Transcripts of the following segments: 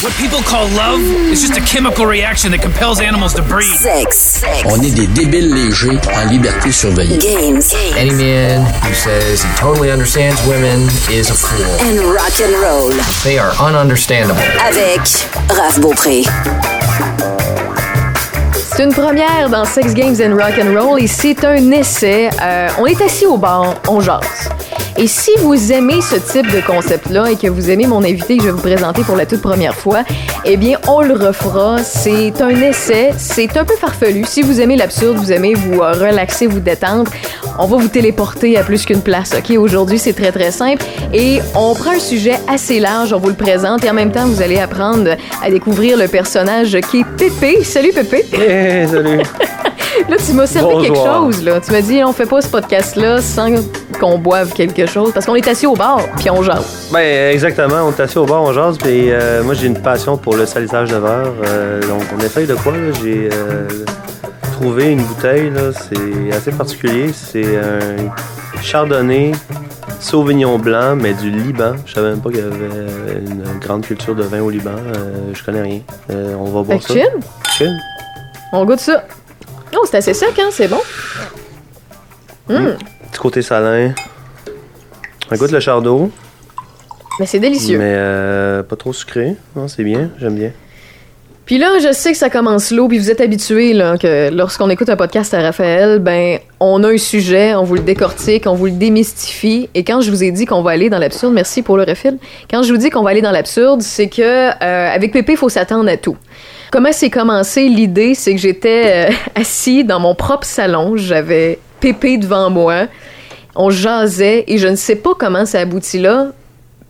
What people call love is just a chemical reaction that compels animals to breed. Sex. On est des débiles légers en liberté surveillée. Games. Any man who says he totally understands women is a fool. And rock and roll. They are ununderstandable. Avec Raph Beaupré. C'est une première dans Sex Games and Rock and Roll et c'est un essai. Euh, on est assis au bar, on jase. Et si vous aimez ce type de concept-là et que vous aimez mon invité que je vais vous présenter pour la toute première fois, eh bien, on le refera. C'est un essai, c'est un peu farfelu. Si vous aimez l'absurde, vous aimez vous euh, relaxer, vous détendre, on va vous téléporter à plus qu'une place, OK? Aujourd'hui, c'est très, très simple. Et on prend un sujet assez large, on vous le présente et en même temps, vous allez apprendre à découvrir le personnage qui est Pépé. Salut, Pépé! Hey, salut. Là, tu m'as servi Bonjour. quelque chose, là. Tu m'as dit, on fait pas ce podcast-là sans qu'on boive quelque chose. Parce qu'on est assis au bar, puis on jase. Ben, exactement. On est assis au bar, on jase. Puis euh, moi, j'ai une passion pour le salissage de verre. Euh, donc, on essaye de quoi? J'ai euh, trouvé une bouteille, là. C'est assez particulier. C'est un chardonnay sauvignon blanc, mais du Liban. Je savais même pas qu'il y avait une grande culture de vin au Liban. Euh, je connais rien. Euh, on va boire Fait ça. chill. Chill. On goûte ça. Oh, c'est assez sec, hein? C'est bon. Petit côté salin. On goûte le chardot, Mais c'est délicieux. mais euh, pas trop sucré. Non, c'est bien. J'aime bien. Puis là, je sais que ça commence lourd, puis vous êtes habitués là, que lorsqu'on écoute un podcast à Raphaël, ben on a un sujet, on vous le décortique, on vous le démystifie. Et quand je vous ai dit qu'on va aller dans l'absurde, merci pour le refil. Quand je vous dis qu'on va aller dans l'absurde, c'est que euh, avec Pépé, il faut s'attendre à tout. Comment c'est commencé L'idée, c'est que j'étais euh, assis dans mon propre salon, j'avais Pépé devant moi, on jasait et je ne sais pas comment ça aboutit là,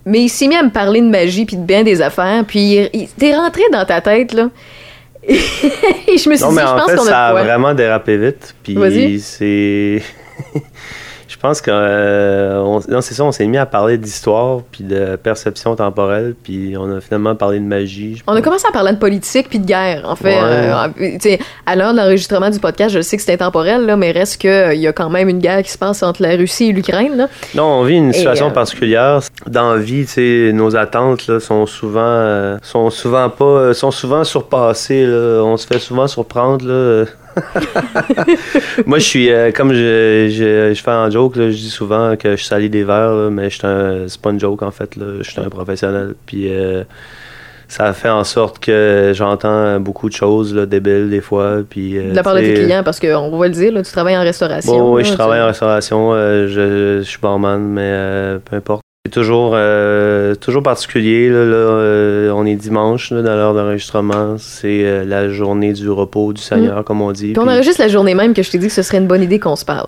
mais il s'est mis à me parler de magie puis de bien des affaires, puis il, il- t'es rentré dans ta tête là. Et je me suis Non, dit, mais je en pense fait, qu'on ça a a de quoi? vraiment dérapé vite. Puis c'est. Je pense que euh, on- non, c'est ça, on s'est mis à parler d'histoire puis de perception temporelle, puis on a finalement parlé de magie. On a commencé à parler de politique puis de guerre, en fait. Ouais. Euh, à l'heure de l'enregistrement du podcast, je sais que c'est intemporel, là, mais reste qu'il y a quand même une guerre qui se passe entre la Russie et l'Ukraine. là. Non, on vit une situation euh, particulière. Dans la vie, tu sais, nos attentes là, sont souvent euh, sont souvent pas euh, sont souvent surpassées. là. On se fait souvent surprendre. Là. Moi, je suis euh, comme je, je, je fais en joke, là, je dis souvent que je salis des verres, là, mais je suis un c'est pas une joke en fait. Là, je suis un professionnel. Puis euh, ça fait en sorte que j'entends beaucoup de choses là, débiles des fois. Puis euh, de la part de tes clients, parce qu'on va le dire, là, tu travailles en restauration. Bon, oui, je travaille en restauration, euh, je, je suis barman, mais euh, peu importe. C'est toujours, euh, toujours particulier. Là, là, euh, on est dimanche là, dans l'heure d'enregistrement. C'est euh, la journée du repos du Seigneur, comme on dit. Puis on enregistre la journée même que je t'ai dit que ce serait une bonne idée qu'on se parle.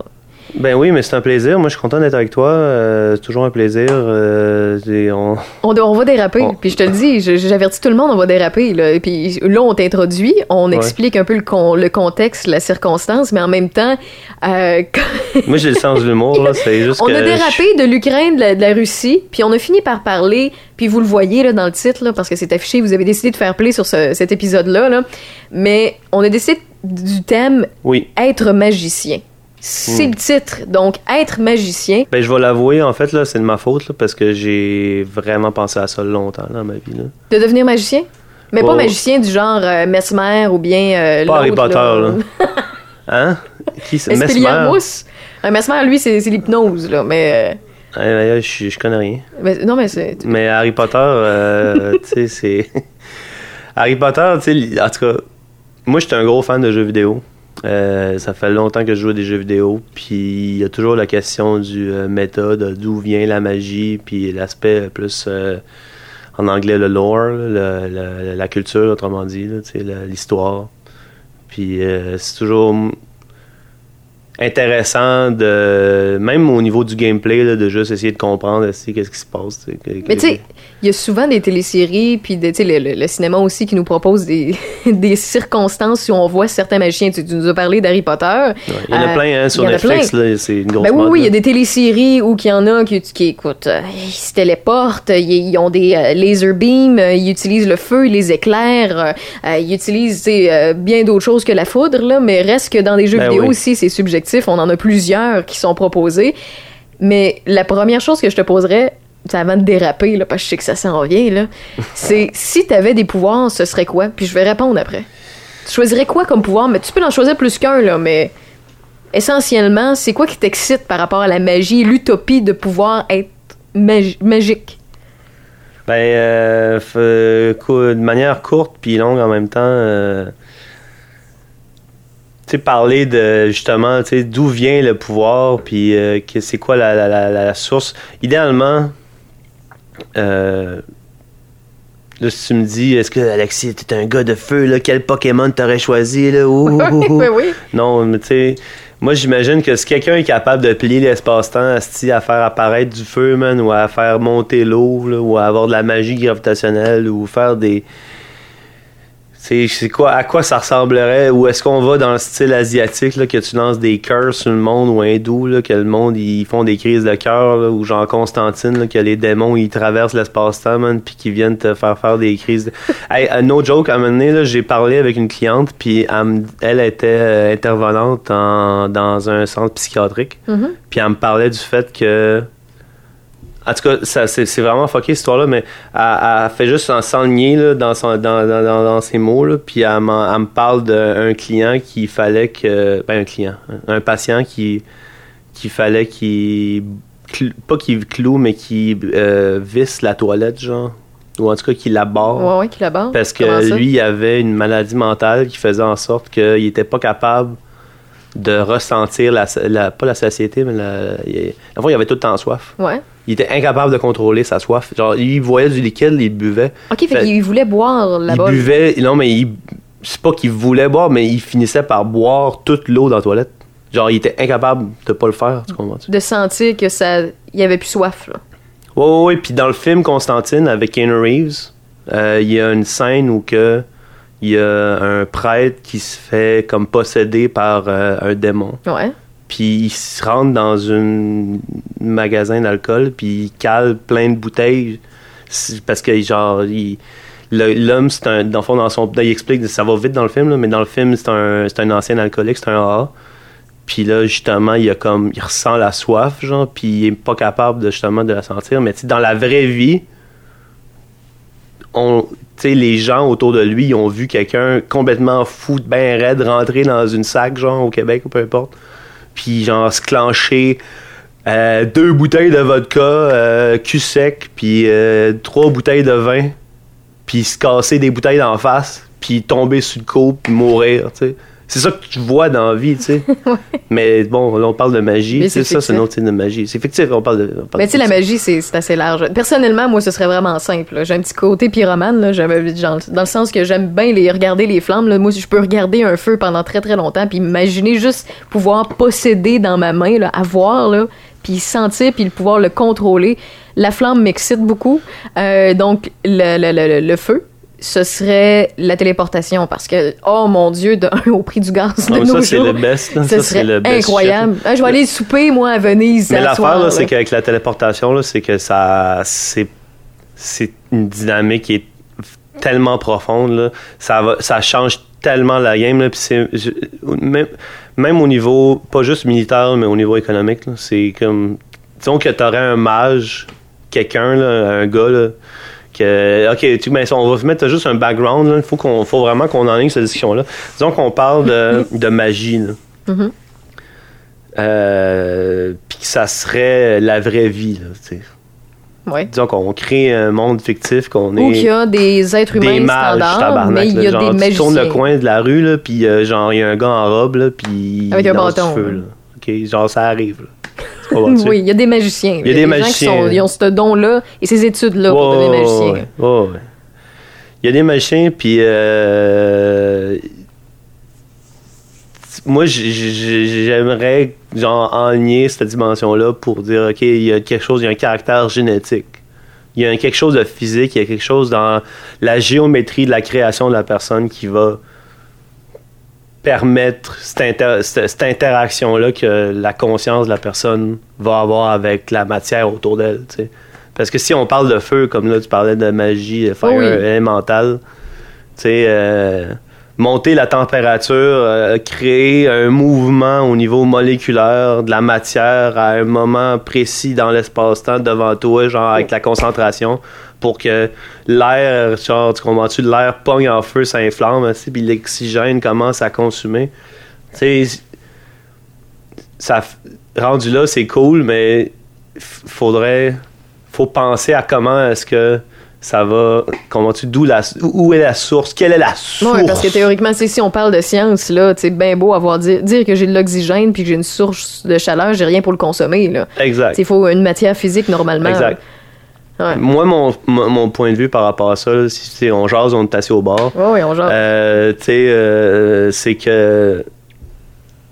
Ben oui, mais c'est un plaisir. Moi, je suis content d'être avec toi. euh, c'est toujours un plaisir. euh, et on... On, on va déraper. On- Puis je te le dis, j'avertis tout le monde, on va déraper. Là. Puis là, on t'introduit, on Ouais. explique un peu le, con- le contexte, la circonstance, mais en même temps, euh, quand- Moi, j'ai le sens de l'humour. là, C'est juste on que a je- dérapé de l'Ukraine, de, la- de la Russie, puis on a fini par parler, puis vous le voyez là, dans le titre, là, parce que c'est affiché, vous avez décidé de faire play sur ce- cet épisode-là, là. mais on a décidé du thème Oui. être magicien. C'est le titre, donc être magicien. Ben, je vais l'avouer, en fait, là, c'est de ma faute, là, parce que j'ai vraiment pensé à ça longtemps dans ma vie. Là. De devenir magicien? Mais pas Oh. magicien du genre euh, Mesmer ou bien euh, Pas Harry Potter, là. Hein? Qui c'est? Mesmer? Expelliarmus. Un Mesmer, lui, c'est l'hypnose, là, mais, Ouais, ouais, je, je connais rien. euh, mais- Non, mais c'est... Mais Harry Potter, euh, tu sais, c'est. Harry Potter, tu sais, en tout cas, moi, j'étais un gros fan de jeux vidéo. Euh, ça fait longtemps que je joue à des jeux vidéo, puis il y a toujours la question du euh, méta, de d'où vient la magie, puis l'aspect plus euh, en anglais le lore, la culture, autrement dit, l'histoire. Puis euh, c'est toujours intéressant de même au niveau du gameplay là, de juste essayer de comprendre aussi qu'est-ce qui se passe que- Mais tu sais, il y a souvent des téléséries, puis sais, le, le- le cinéma aussi qui nous propose des, des circonstances où on voit certains magiciens. Tu, tu nous as parlé d'Harry Potter. Ouais, il y en a Euh, plein hein, sur Netflix c'est une grosse Ben oui, oui, il y a des téléséries où il y en a qui, qui écoute, euh, ils se téléportent, ils, ils ont des euh, laser beams, ils utilisent le feu, ils les éclairent, ils utilisent bien d'autres choses que la foudre, là, mais reste que dans des jeux Ben vidéo oui. aussi, c'est subjectif, on en a plusieurs qui sont proposés. Mais la première chose que je te poserais, c'est avant de déraper, là, parce que je sais que ça s'en vient, là, c'est si t'avais des pouvoirs, ce serait quoi? Puis je vais répondre après. Tu choisirais quoi comme pouvoir? Mais tu peux en choisir plus qu'un, là, mais essentiellement, c'est quoi qui t'excite par rapport à la magie, l'utopie de pouvoir être magi- magique? Ben, euh, euh, de manière courte puis longue en même temps. euh, tu parler de justement, tu sais, d'où vient le pouvoir, puis euh, que c'est quoi la, la, la, la source. Idéalement, euh, là, si tu me dis, est-ce que Alexis, t'es un gars de feu, là, quel Pokémon t'aurais choisi, là? Ouh, ouh, ouh, ouh. oui, oui. Non, mais tu sais, moi j'imagine que si quelqu'un est capable de plier l'espace-temps à faire apparaître du feu, man, ou à faire monter l'eau, ou à avoir de la magie gravitationnelle, ou faire des. C'est quoi, à quoi ça ressemblerait, ou est-ce qu'on va dans le style asiatique, là, que tu lances des cœurs sur le monde, ou hindou, là, que le monde, ils font des crises de cœur, ou genre Constantine, là, que les démons, ils traversent l'espace-temps, man, puis qu'ils viennent te faire faire des crises. De... Hey, uh, no joke, à un moment donné, là, j'ai parlé avec une cliente, puis elle, était euh, intervenante en- dans un centre psychiatrique, Mhm. puis elle me parlait du fait que en tout cas, ça, c'est, vraiment fucké cette histoire-là, mais elle, elle fait juste en s'enligner là, dans, dans, dans, dans, ses mots, là, puis elle, me parle d'un client qu'il fallait que. Ben, un client, un patient qui qu'il fallait qu'il. Pas qu'il cloue, mais qu'il euh, visse la toilette, genre. Ou en tout cas qu'il la barre. Ouais, ouais, qui là-bas. Parce Comment que lui, il avait une maladie mentale qui faisait en sorte qu'il était pas capable de ressentir la, la- pas la satiété, mais la, il, fait, il avait tout le temps soif. Ouais. Il était incapable de contrôler sa soif. Genre, il voyait du liquide, il buvait. Ok, fait, Fait- qu'il voulait boire Il là-bas. buvait, non, mais il, c'est pas qu'il voulait boire, mais il finissait par boire toute l'eau dans la toilette. Genre, il était incapable de pas le faire, tu comprends? De sentir que ça. Il y avait plus soif, là. Ouais, ouais, ouais. Puis dans le film Constantine avec Keanu Reeves, euh, il y a une scène où que il y a un prêtre qui se fait comme possédé par euh, un démon. Ouais. Puis il se rentre dans un magasin d'alcool, puis il cale plein de bouteilles. Parce que, genre, il- l'homme, c'est un. Dans dans son. Il explique, ça va vite dans le film, là, mais dans le film, c'est un, c'est un ancien alcoolique, c'est un AA. Puis là, justement, il a comme. Il ressent la soif, genre, puis il est pas capable de, justement, de la sentir. Mais dans la vraie vie, les gens autour de lui, ont vu quelqu'un complètement fou, ben raide, rentrer dans une sac, genre, au Québec, ou peu importe. Puis genre se clencher euh, deux bouteilles de vodka euh, cul sec puis euh, trois bouteilles de vin puis se casser des bouteilles d'en face puis tomber sur le coup puis mourir tu sais c'est ça que tu vois dans la vie tu sais mais bon là, on parle de magie c'est ça c'est autre type de magie c'est fictif on parle de on parle Mais tu sais, la magie, c'est assez large. Personnellement, moi, ce serait vraiment simple. J'ai un petit côté pyromane, là. Genre, dans le sens que j'aime bien les, regarder les flammes. Là. Moi, je peux regarder un feu pendant très très longtemps, puis imaginer juste pouvoir posséder dans ma main, là, avoir, là, puis sentir, puis pouvoir le contrôler. La flamme m'excite beaucoup. Euh, donc, le, le, le- le feu, ce serait la téléportation, parce que, oh mon Dieu, de au prix du gaz de Non, mais nos ça c'est jours, le best. Ce ça serait le best incroyable. shit. Ah, je vais aller souper, moi, à Venise. Mais l'affaire, c'est qu'avec la téléportation, c'est que ça. C'est c'est une dynamique qui est tellement profonde, là. Ça, va, ça change tellement la game, là. Je- Même, même au niveau, pas juste militaire, mais au niveau économique, c'est comme. Disons que t'aurais un mage, quelqu'un, un gars, là. Que, ok, tu, mais on va mettre juste un background. Il faut, qu'on, faut vraiment qu'on enligne cette discussion-là. Disons qu'on parle de, de magie. Là. Mhm. Euh, puis que ça serait la vraie vie. Là. Ouais. Disons qu'on crée un monde fictif, qu'on Ou est qu'il y a des êtres humains des mages, standards, mais il y là, a genre, des tu tournes le magiciens. coin de la rue, là, puis euh, genre, il y a un gars en robe, là, puis Avec il un bâton, feu. Là. Ok, genre, ça arrive. Là. Oui, il y a des magiciens. Il y a des magiciens. qui sont- ils ont ce don-là et ces études-là pour devenir magicien. Il y a des magiciens, puis euh, moi, j'aimerais genre enligner cette dimension-là pour dire, ok, il y a quelque chose, il y a un caractère génétique. Il y a quelque chose de physique, il y a quelque chose dans la géométrie de la création de la personne qui va permettre cette, inter- cette- interaction-là que la conscience de la personne va avoir avec la matière autour d'elle. tu sais. Parce que si on parle de feu, comme là tu parlais de magie, de fire oui. tu sais, euh, monter la température, euh, créer un mouvement au niveau moléculaire de la matière à un moment précis dans l'espace-temps devant toi, genre avec la concentration, pour que l'air, genre, tu comprends-tu, l'air pogne en feu, ça inflamme, puis l'oxygène commence à consumer. Tu sais, ça, rendu là, c'est cool, mais faudrait, faut penser à comment est-ce que ça va, comment tu, d'où la, où est la source, quelle est la source. Ouais, parce que théoriquement, si on parle de science, là, c'est bien beau avoir dire, dire que j'ai de l'oxygène puis que j'ai une source de chaleur, j'ai rien pour le consommer, là. Exact. Il faut une matière physique normalement. Exact. Ouais. Moi, mon, mon, point de vue par rapport à ça, là, si on jase, on est assis au bar. Ouais, ouais, on genre. Euh, tu sais, euh, c'est que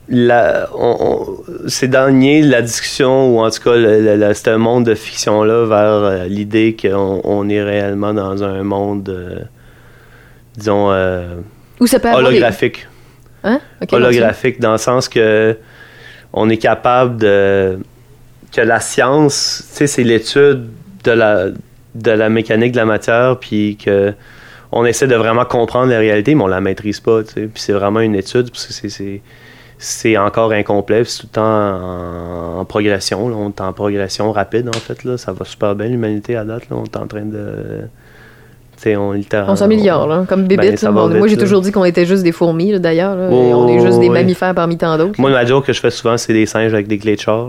la, on, on- c'est d'enligner la discussion ou en tout cas ce monde de fiction là vers euh, l'idée qu'on on est réellement dans un monde disons euh, Ou ça peut des- holographique Hein? Holographique dans le sens que on est capable de que la science tu sais c'est l'étude de la de la mécanique de la matière puis que on essaie de vraiment comprendre la réalité mais on la maîtrise pas tu sais puis c'est vraiment une étude parce que c'est c'est encore incomplet c'est tout le temps en, en progression là. on est en progression rapide en fait là ça va super bien l'humanité à date là. on est en train de on, On là, comme Ben, bébite. vite, moi, j'ai toujours dit qu'on était juste des fourmis, d'ailleurs. Oh, on est juste des mammifères parmi tant d'autres. moi ma joke que je fais souvent c'est des singes avec des là.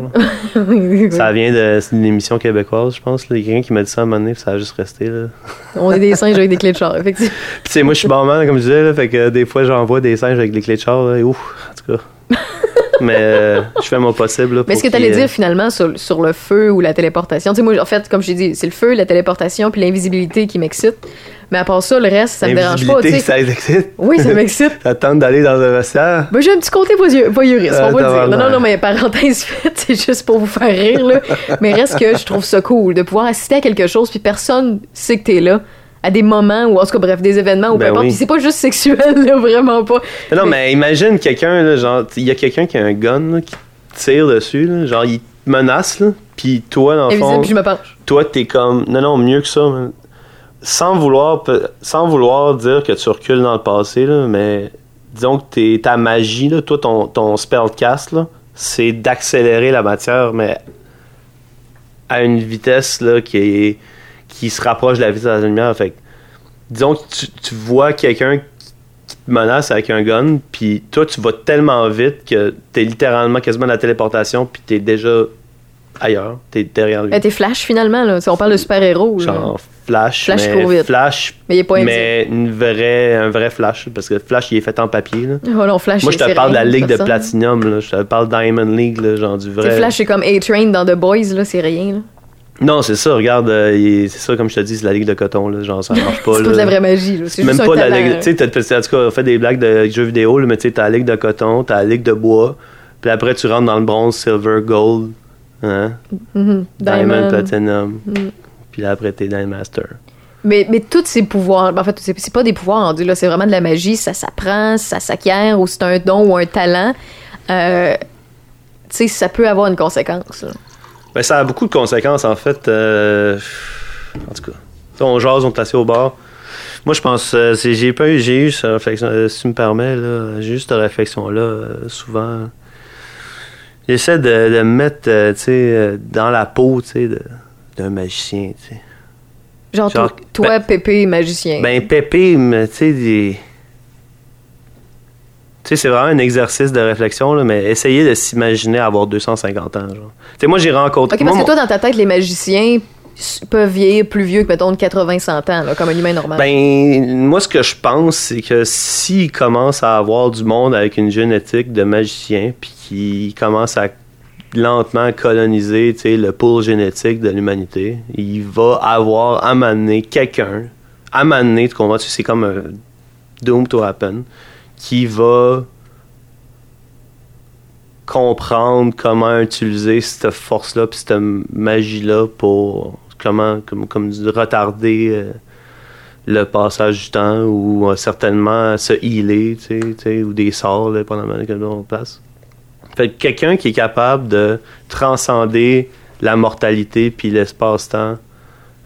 Ça vient de c'est une émission québécoise, je pense. Il y a quelqu'un qui m'a dit ça à un moment donné, puis ça a juste resté. Là. on est des singes avec des char, effectivement. Puis, moi, je suis barman, comme je disais, là, fait que des fois, j'envoie des singes avec des. Là, et ouf, en tout cas. Mais euh, je fais mon possible. Là, Mais est-ce que tu allais qu'il, euh, dire finalement sur, sur le feu ou la téléportation? Tu sais, moi, en fait, comme je t'ai dit, c'est le feu, la téléportation puis l'invisibilité qui m'excite. Mais à part ça, le reste, ça me dérange pas. tu L'invisibilité, sais. ça excite. Oui, ça m'excite. Ça tente d'aller dans un vestiaire. Ben, j'ai un petit côté voyeur- voyeuriste, Euh, on va le dire. Non, non, non, mais parenthèse faite, c'est juste pour vous faire rire, là. Mais reste que je trouve ça cool de pouvoir assister à quelque chose, puis personne sait que t'es là, à des moments, ou en tout cas, bref, des événements, ou peu importe. oui. C'est pas juste sexuel, là, vraiment pas. Mais non, mais imagine quelqu'un, genre, il y a quelqu'un qui a un gun, là, qui tire dessus, là, genre, il te menace, là, puis toi, dans le fond, puis je me penche. toi, t'es comme, non, non, mieux que ça. Sans vouloir, sans vouloir dire que tu recules dans le passé, mais disons que t'es, ta magie, là, toi, ton, ton spellcast, là, c'est d'accélérer la matière, mais à une vitesse, là, qui est, qui se rapproche de la vitesse de la lumière. Fait que, disons que tu, tu vois quelqu'un qui te menace avec un gun, puis toi, tu vas tellement vite que t'es littéralement quasiment dans la téléportation, puis t'es déjà ailleurs, t'es derrière lui. Ben, t'es Flash, finalement, là. On parle de super-héros, là. Genre Flash, Flash mais vite. Flash, Mais il est pas mais une vraie, un vrai Flash, parce que Flash, il est fait en papier. Là. Oh non, Flash, Moi, je te parle de la Ligue de. Platinum, là. je te parle Diamond League, là, genre du vrai. Flash, c'est comme A-Train dans The Boys, là, c'est rien, là. Non, c'est ça, regarde, euh, c'est ça, comme je te dis, c'est la Ligue de coton, là, genre ça marche pas. C'est pas de la vraie magie, là. C'est Même pas la. Ligue. Tu sais, en tout cas, on fait des blagues de jeux vidéo, là, mais tu sais, t'as la Ligue de coton, t'as la Ligue de bois, puis après, tu rentres dans le bronze, silver, gold, hein, Mhm. Diamond, Diamond. Platinum, Mm. puis là, après, t'es dans le Master. Mais, mais tous ces pouvoirs, ben, en fait, c'est c'est pas des pouvoirs rendus, là, c'est vraiment de la magie, ça s'apprend, ça s'acquiert, ou c'est un don ou un talent. Euh, tu sais, ça peut avoir une conséquence. là. Ben, ça a beaucoup de conséquences, en fait. euh, en tout cas, on jase, on est assis au bar. Moi, je pense, euh, j'ai pas eu, j'ai eu cette réflexion, euh, si tu me permets, là, j'ai eu cette réflexion-là, souvent. J'essaie de, de me mettre, tu sais, dans la peau, tu sais, d'un magicien, tu sais. Genre, Genre, toi, toi, Pépé, magicien. Ben, Pépé, tu sais, des... Tu sais, c'est vraiment un exercice de réflexion, là, mais essayer de s'imaginer avoir 250 ans, genre. Tu sais, moi, j'ai rencontré... ok, parce que toi, dans ta tête, les magiciens peuvent vieillir plus vieux que, mettons, de 80-100 ans, là, comme un humain normal. Ben, moi, ce que je pense, c'est que s'il commence à avoir du monde avec une génétique de magicien, puis qu'il commence à lentement coloniser, tu sais, le pool génétique de l'humanité, il va avoir à m'amener quelqu'un, à m'amener, tu comprends, c'est comme un doom to happen, qui va comprendre comment utiliser cette force-là, puis cette magie-là pour comment, retarder euh, le passage du temps ou euh, certainement se healer, ou des sorts, là, pendant que on passe. Fait que quelqu'un qui est capable de transcender la mortalité puis l'espace-temps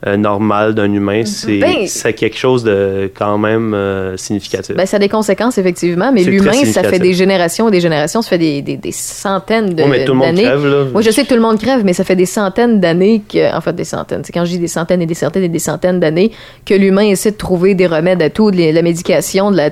euh, normal d'un humain, c'est Ben- quelque chose de quand même euh, significatif. Ben, ça a des conséquences, effectivement, mais l'humain, ça fait des générations et des générations, ça fait des, des, des centaines de- Ouais, mais tout le monde d'années. crève, là. Moi, je sais que tout le monde crève, mais ça fait des centaines d'années que, en fait, des centaines. C'est quand je dis des centaines et des centaines et des centaines d'années que l'humain essaie de trouver des remèdes à tout, de la médication, de la,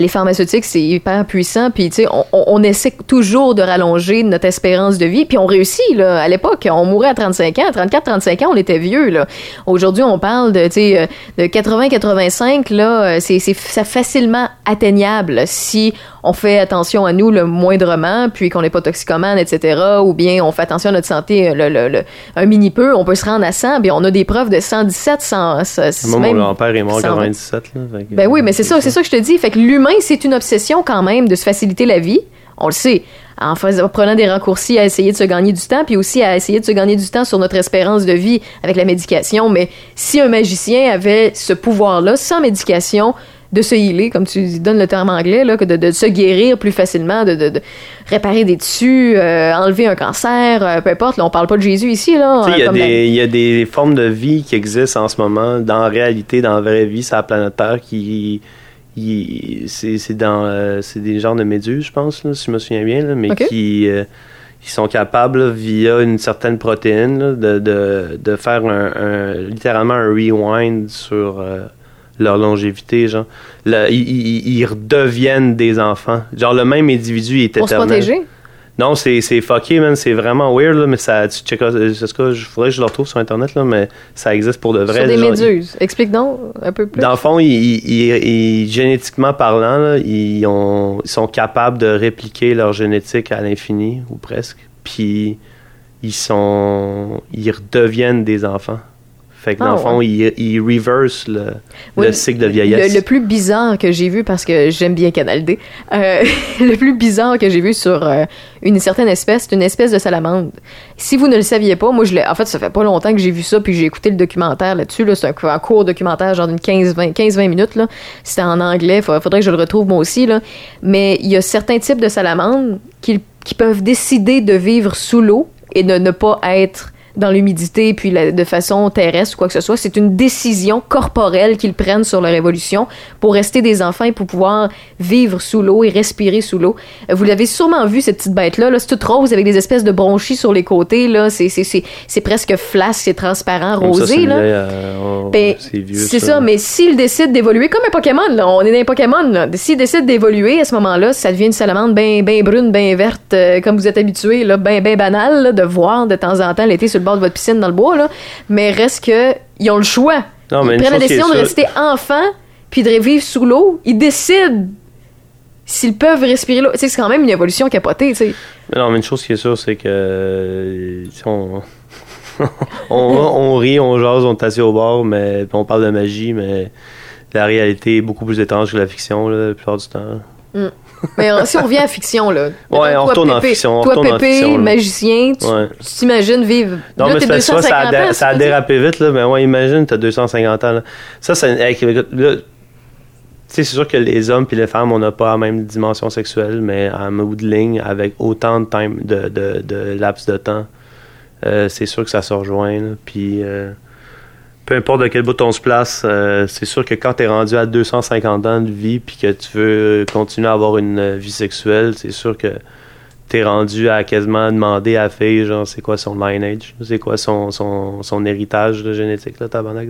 les pharmaceutiques, c'est hyper puissant, puis, tu sais, on, on- on essaie toujours de rallonger notre espérance de vie, puis on réussit, là. À l'époque, on mourait à 35 ans, à 34, 35 ans, on était vieux, là. Aujourd'hui, on parle de, tu sais, euh, de 80, 85, là, euh, c'est, facilement atteignable si on fait attention à nous le moindrement, puis qu'on n'est pas toxicomane, etc., ou bien on fait attention à notre santé euh, le, le- le- un mini peu, on peut se rendre à 100, puis on a des preuves de 117, 100, ça- Moi, même mon grand-père est mort en 120. 97. Là, fait que- Ben oui, mais c'est ça, c'est ça que je te dis. Fait que l'humain, c'est une obsession quand même de se faciliter la vie. On le sait. En faisant, en prenant des raccourcis à essayer de se gagner du temps, puis aussi à essayer de se gagner du temps sur notre espérance de vie avec la médication. Mais si un magicien avait ce pouvoir-là, sans médication, de se healer, comme tu donnes le terme anglais, là, que de, de se guérir plus facilement, de, de- de réparer des tissus, euh, enlever un cancer, euh, peu importe. Là, on parle pas de Jésus ici, il y, la- y a des formes de vie qui existent en ce moment, dans la réalité, dans la vraie vie, sur la planète Terre, qui. Il- C'est dans euh, c'est des genres de méduses, je pense, là, si je me souviens bien, là, mais qui euh, ils sont capables, là, via une certaine protéine, de, de, de faire un, un- littéralement un rewind sur euh, leur longévité. Genre. Ils, redeviennent des enfants. Genre, le même individu est Pour se éternel. protéger? Non, c'est, c'est fucké, man. C'est vraiment weird, là, mais ça, tu checkas, euh, c'est ce que je faudrait que je le retrouve sur Internet, là, mais ça existe pour de vrai. Sur des genre, méduses. Explique donc un peu plus. Dans le fond, ils, ils- ils- génétiquement parlant, là, ils, ont, ils sont capables de répliquer leur génétique à l'infini, ou presque. Puis, ils sont, ils redeviennent des enfants. Fait que dans Ah, le fond, ouais. ils reverse le, Oui, le cycle de vieillesse. Le, le plus bizarre que j'ai vu, parce que j'aime bien Canal D, euh, le plus bizarre que j'ai vu sur euh, une certaine espèce, c'est une espèce de salamandre. Si vous ne le saviez pas, moi, je l'ai, en fait, ça fait pas longtemps que j'ai vu ça, puis j'ai écouté le documentaire là-dessus. Là, c'est un, un court documentaire, genre d'une 15-20 15-20 minutes. Là. C'était en anglais, fa- faudrait que je le retrouve moi aussi. Là. Mais il y a certains types de salamandres qui, qui peuvent décider de vivre sous l'eau et de ne pas être dans l'humidité puis la- de façon terrestre ou quoi que ce soit. C'est une décision corporelle qu'ils prennent sur leur évolution pour rester des enfants et pour pouvoir vivre sous l'eau et respirer sous l'eau. Euh, Vous l'avez sûrement vu, cette petite bête-là. Là, c'est toute rose avec des espèces de bronchies sur les côtés. Là. C'est, presque flasque, c'est transparent, Comme ça, rosé. c'est là. euh, oh, Ben, c'est ça, mais s'il décide d'évoluer, comme un Pokémon, là, on est dans un Pokémon, là. S'il décide d'évoluer à ce moment-là, ça devient une salamandre bien ben brune, bien verte, euh, comme vous êtes habitué, là, bien ben banal, là, de voir de temps en temps l'été sur le bord de votre piscine dans le bois, là. Mais reste que, ils ont le choix. Non, mais ils prennent la décision de rester enfant, puis de vivre sous l'eau. Ils décident s'ils peuvent respirer l'eau. Tu sais, c'est quand même une évolution capotée, tu sais. Non, mais une chose qui est sûre, c'est que euh, si on, on, on rit, on jase, on est assis au bord, mais on parle de magie, mais la réalité est beaucoup plus étrange que la fiction là, la plupart du temps. Mais euh, si on revient à fiction, là. Ouais, on toi, retourne en Pépé- fiction, on Toi, retourne en Pépé, magicien, tu t'imagines vivre. Non, mais c'est ça, ça, a, 250 dé- ans, ça a tu peux dire? dérapé vite, là. Mais ouais, imagine, t'as 250 ans, là. Ça, c'est. c'est sûr que les hommes puis les femmes, on n'a pas la même dimension sexuelle, mais en bout de ligne, avec autant de time, de, de, de laps de temps, euh, c'est sûr que ça se rejoint. Puis, euh, peu importe de quel bout on se place, euh, c'est sûr que quand t'es rendu à 250 ans de vie puis que tu veux continuer à avoir une euh, vie sexuelle, c'est sûr que t'es rendu à quasiment demander à la fille, genre, c'est quoi son lineage, c'est quoi son, son, son héritage là, génétique, là, tabarnak.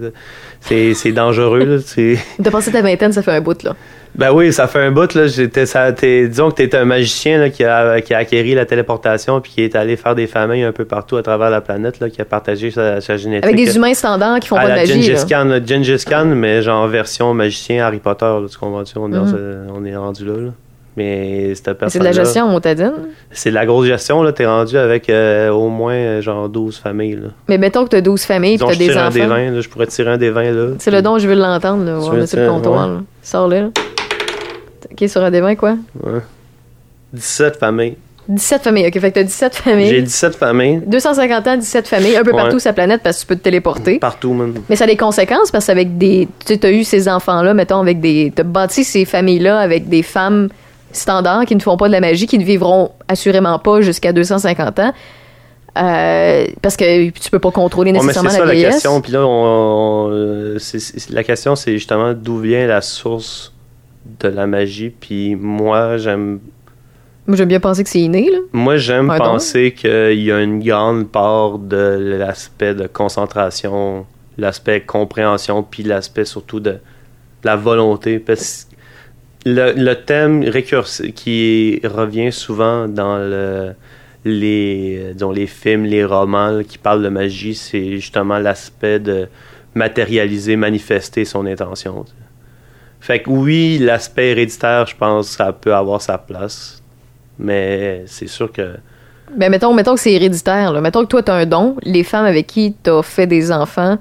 C'est, c'est dangereux, là. T'as passé ta vingtaine, ça fait un bout, là. Ben oui, ça fait un bout, là. Ça, disons que t'es un magicien, là, qui a, qui a acquéri la téléportation puis qui est allé faire des familles un peu partout à travers la planète, là, qui a partagé sa, sa génétique. Avec des humains standards qui font à pas de la magie, Gengis là. Khan, là. Gengis Khan, mais genre version magicien Harry Potter, là, tu comprends-tu? On, Mhm. ce- on est rendu là, là. Mais cette personne C'est de la gestion motadine. C'est de la grosse gestion, là. T'es rendu avec euh, au moins, euh, genre, 12 familles, là. Mais mettons que t'as 12 familles et t'as des un des enfants. 20, là. Je pourrais tirer un des 20, là. C'est le don, je veux l'entendre, là. On sur le comptoir, ouais. là. Sors-le, là. Ok, sur un des 20, quoi? Ouais. 17 familles. 17 familles. Ok, fait que t'as 17 J'ai familles. 17 familles. 250 ans, 17 familles, un peu Ouais. partout sur la planète parce que tu peux te téléporter. Partout, man. Mais ça a des conséquences parce qu'avec des. Tu t'as eu ces enfants-là, mettons, avec des. T'as bâti ces familles-là avec des femmes standards qui ne font pas de la magie, qui ne vivront assurément pas jusqu'à 250 ans. Euh, parce que tu peux pas contrôler nécessairement c'est la ça la question. Puis là, on, on- euh, la question, c'est justement d'où vient la source de la magie. Puis moi, j'aime Moi, j'aime bien penser que c'est inné, là. Moi, j'aime penser qu'il y a une grande part de l'aspect de concentration, l'aspect compréhension, puis l'aspect surtout de la volonté. Parce le, thème qui revient souvent dans le- les, les films, les romans qui parlent de magie, c'est justement l'aspect de matérialiser, manifester son intention. Fait que oui, l'aspect héréditaire, je pense, ça peut avoir sa place. Mais c'est sûr que. Ben, mettons, mettons que c'est héréditaire. Mettons que toi, tu as un don. Les femmes avec qui tu as fait des enfants,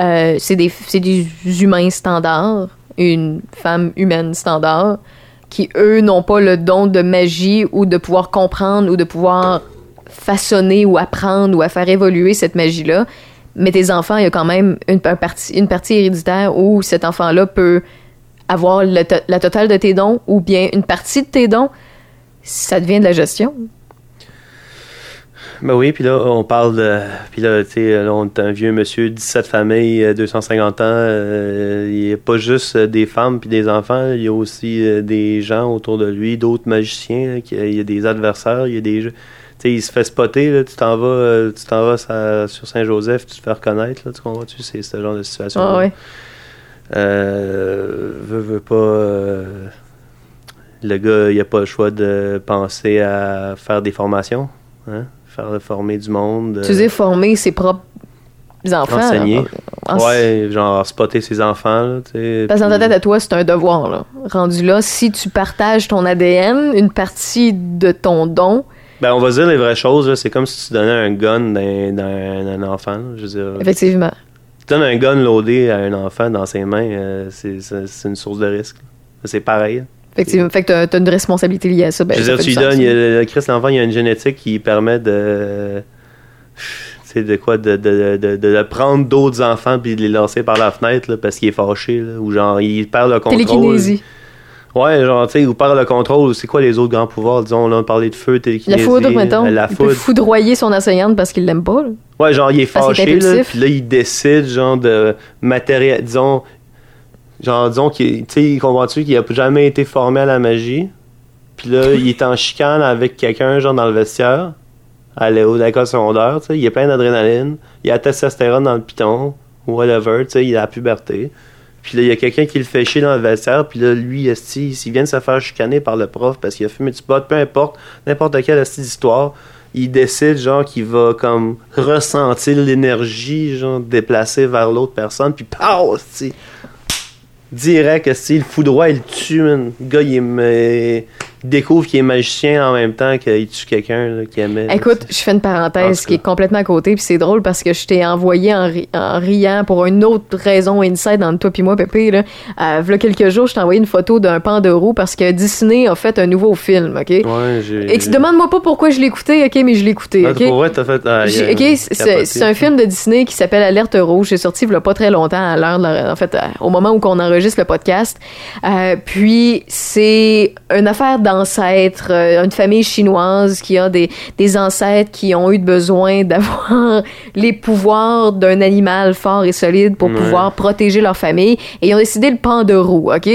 euh, c'est des, c'est des humains standards, une femme humaine standard, qui, eux, n'ont pas le don de magie ou de pouvoir comprendre ou de pouvoir façonner ou apprendre ou à faire évoluer cette magie-là. Mais tes enfants, il y a quand même une, un partie, héréditaire où cet enfant-là peut avoir la totale de tes dons ou bien une partie de tes dons. Ça devient de la gestion. Ben oui, puis là, on parle de. Puis là, tu sais, là, on est un vieux monsieur, 17 familles, euh, 250 ans. euh, il n'y a pas juste euh, des femmes puis des enfants, il y a aussi euh, des gens autour de lui, d'autres magiciens. là, qui- Il y a des adversaires, il y a des. Tu sais, il se fait spotter, là, tu t'en vas, euh, tu t'en vas sa- sur Saint-Joseph, tu te fais reconnaître, là, tu comprends-tu? C'est ce genre de situation. Ah ouais. Euh, veut, veut pas. euh, le gars, il a pas le choix de penser à faire des formations, hein? Faire former du monde. Tu dis former ses propres enfants. Enseigner. En- Ouais, genre spotter ses enfants, là. Parce que dans ta tête à toi, c'est un devoir. Là. Rendu là, si tu partages ton ADN, une partie de ton don, Ben, on va dire les vraies choses. C'est comme si tu donnais un gun d'un, d'un enfant, là. Je veux dire. effectivement. Tu donnes un gun loadé à un enfant dans ses mains, euh, c'est, une source de risque. C'est pareil. Effectivement. Fait que t'as, t'as une responsabilité liée à ça. Ben, je veux dire, tu lui donnes, le Christ, l'enfant, il y a une génétique qui permet de. Tu sais, de quoi De, de, de, prendre d'autres enfants puis de les lancer par la fenêtre là, parce qu'il est fâché, là, ou genre, il perd le contrôle. Télékinésie. Ouais, genre, tu sais, ou perd le contrôle. C'est quoi les autres grands pouvoirs Disons, là, on parlait de feu, La télékinésie. foudre, mettons. La il peut foudre. foudroyer son enseignante parce qu'il l'aime pas. là. Ouais, genre, il est Parce fâché, là, puis là, il décide, genre, de matériel. Disons, genre, disons qu'il, tu sais, comprends-tu qu'il a jamais été formé à la magie, puis là, il est en chicane avec quelqu'un, genre, dans le vestiaire, à l'école secondaire, tu sais, il est plein d'adrénaline, il a testostérone dans le piton, whatever, tu sais, il a la puberté. Puis là, il y a quelqu'un qui le fait chier dans le vestiaire, puis là, lui, esti, s'il vient de se faire chicaner par le prof parce qu'il a fumé du pot, peu importe, n'importe quelle esti d'histoire, il décide, genre, qu'il va, comme, ressentir l'énergie, genre, déplacer vers l'autre personne, puis pow. Direct, esti, le foudroie, il tue, man. Le gars, il, est, il découvre qu'il est magicien en même temps qu'il tue quelqu'un, là, qu'il aimait. là, Écoute, je fais une En parenthèse qui est complètement à côté, puis c'est drôle parce que je t'ai envoyé en, ri- en riant pour une autre raison inside entre toi puis moi, Pépé. Là. Euh, v'là quelques jours, je t'ai envoyé une photo d'un pan de roue parce que Disney a fait un nouveau film, OK? Ouais. Et que demande-moi pas pourquoi je l'ai écouté, OK, mais je l'ai écouté, Ah, OK? T'as fait. ah, il a c'est- un film de Disney qui s'appelle Alerte Rouge. C'est sorti il y a pas très longtemps, à l'heure, en fait, euh, au moment où on enregistre le podcast. Euh, puis c'est une affaire d'ancêtres, euh, une famille chinoise qui a des, des ancêtres qui ont eu besoin d'avoir les pouvoirs d'un animal fort et solide pour Ouais. pouvoir protéger leur famille. Et ils ont décidé le pan de roue, ok?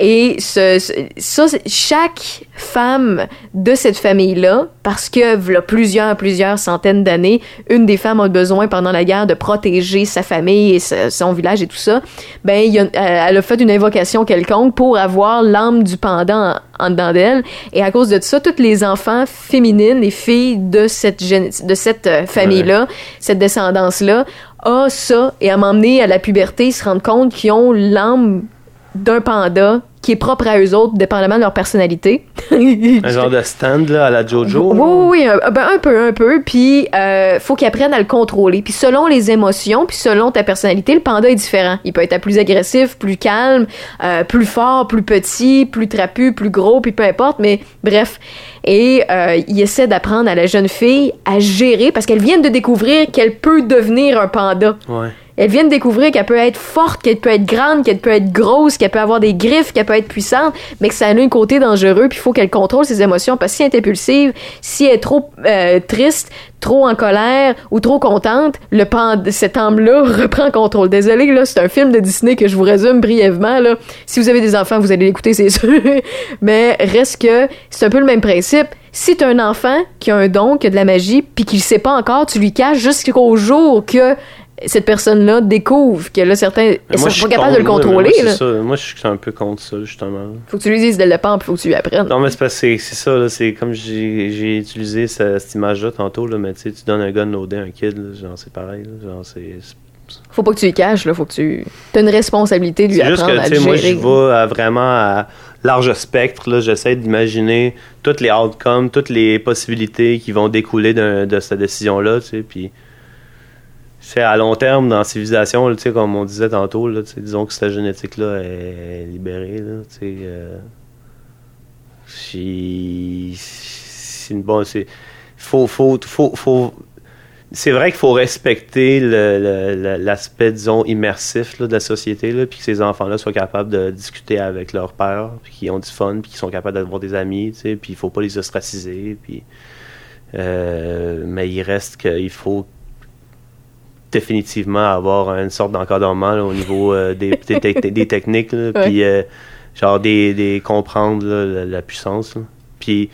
Et ce, ce- ça, chaque femme de cette famille-là, parce que v'là plusieurs, plusieurs centaines d'années, une des femmes a besoin pendant la guerre de protéger sa famille et sa- son village et tout ça, ben il a- euh, elle a fait une invocation quelconque pour avoir l'âme du pendant en, en dedans d'elle. Et à cause de ça, tous les enfants féminines, les filles de cette, de cette euh, famille-là, cette descendance-là, a ça. Et à m'emmener à la puberté, ils se rendent compte qu'ils ont l'âme d'un panda qui est propre à eux autres, dépendamment de leur personnalité. Un genre de stand, là, à la Jojo. Oui, oui, oui, un, ben, un peu, un peu. Puis, euh, faut qu'ils apprennent à le contrôler. Puis, selon les émotions, puis selon ta personnalité, le panda est différent. Il peut être plus agressif, plus calme, euh, plus fort, plus petit, plus trapu, plus gros, puis peu importe. Mais bref. Et euh, il essaie d'apprendre à la jeune fille à gérer parce qu'elle vient de découvrir qu'elle peut devenir un panda. Ouais. Elle vient de découvrir qu'elle peut être forte, qu'elle peut être grande, qu'elle peut être grosse, qu'elle peut avoir des griffes, qu'elle peut être puissante, mais que ça a un côté dangereux, puis il faut qu'elle contrôle ses émotions, parce que si elle est impulsive, si elle est trop euh, triste, trop en colère ou trop contente, le pan cet âme-là reprend contrôle. Désolé, là, c'est un film de Disney que je vous résume brièvement. Si vous avez des enfants, vous allez l'écouter, c'est sûr. mais reste que c'est un peu le même principe. Si t'as un enfant qui a un don, qui a de la magie, puis qu'il sait pas encore, tu lui caches jusqu'au jour que cette personne-là découvre que là, certains Mais sont pas capables de le contrôler. Moi, là. ça. Moi, je suis un peu contre ça, justement. Faut que tu lui dises de le pas, puis faut que tu lui apprennes. Non, mais c'est parce que c'est ça, là, c'est comme j'ai utilisé ce- cette image-là tantôt, là, mais tu sais, tu donnes un gun loadé à un kid, là, genre, c'est pareil, là, genre, c'est... Faut pas que tu lui caches, là. Faut que tu. T'as une responsabilité de lui C'est juste apprendre que, à le moi, je vais à vraiment à large spectre, là, j'essaie d'imaginer toutes les outcomes, toutes les possibilités qui vont découler d'un- de cette tu sais, puis... C'est à long terme dans la civilisation, là, comme on disait tantôt, là, disons que cette génétique-là est libérée, là, euh, c'est c'est, faut, faut, faut, faut, c'est vrai qu'il faut respecter l'aspect, disons, immersif de la société, puis que ces enfants-là soient capables de discuter avec leur père, puis qu'ils ont du fun, puis qu'ils sont capables d'avoir des amis, puis il faut pas les ostraciser, euh, mais il reste qu'il faut définitivement avoir une sorte d'encadrement au niveau euh, des, des, tec- des techniques, là, Ouais. puis euh, genre des, des comprendre là, la, la puissance. là. Puis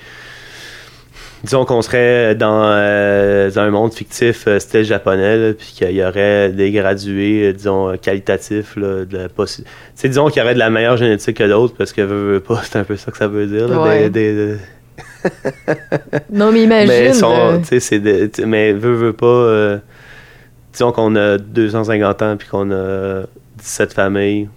disons qu'on serait dans, euh, dans un monde fictif style japonais, puis qu'il y aurait des gradués, disons, qualitatifs, là, de la disons qu'il y aurait de la meilleure génétique que d'autres, parce que veut, veut pas, c'est un peu ça que ça veut dire. là, Ouais. des- des- Non, mais imagine. mais son- de- mais veut, veut pas. Disons qu'on a 250 ans puis qu'on a 17 familles.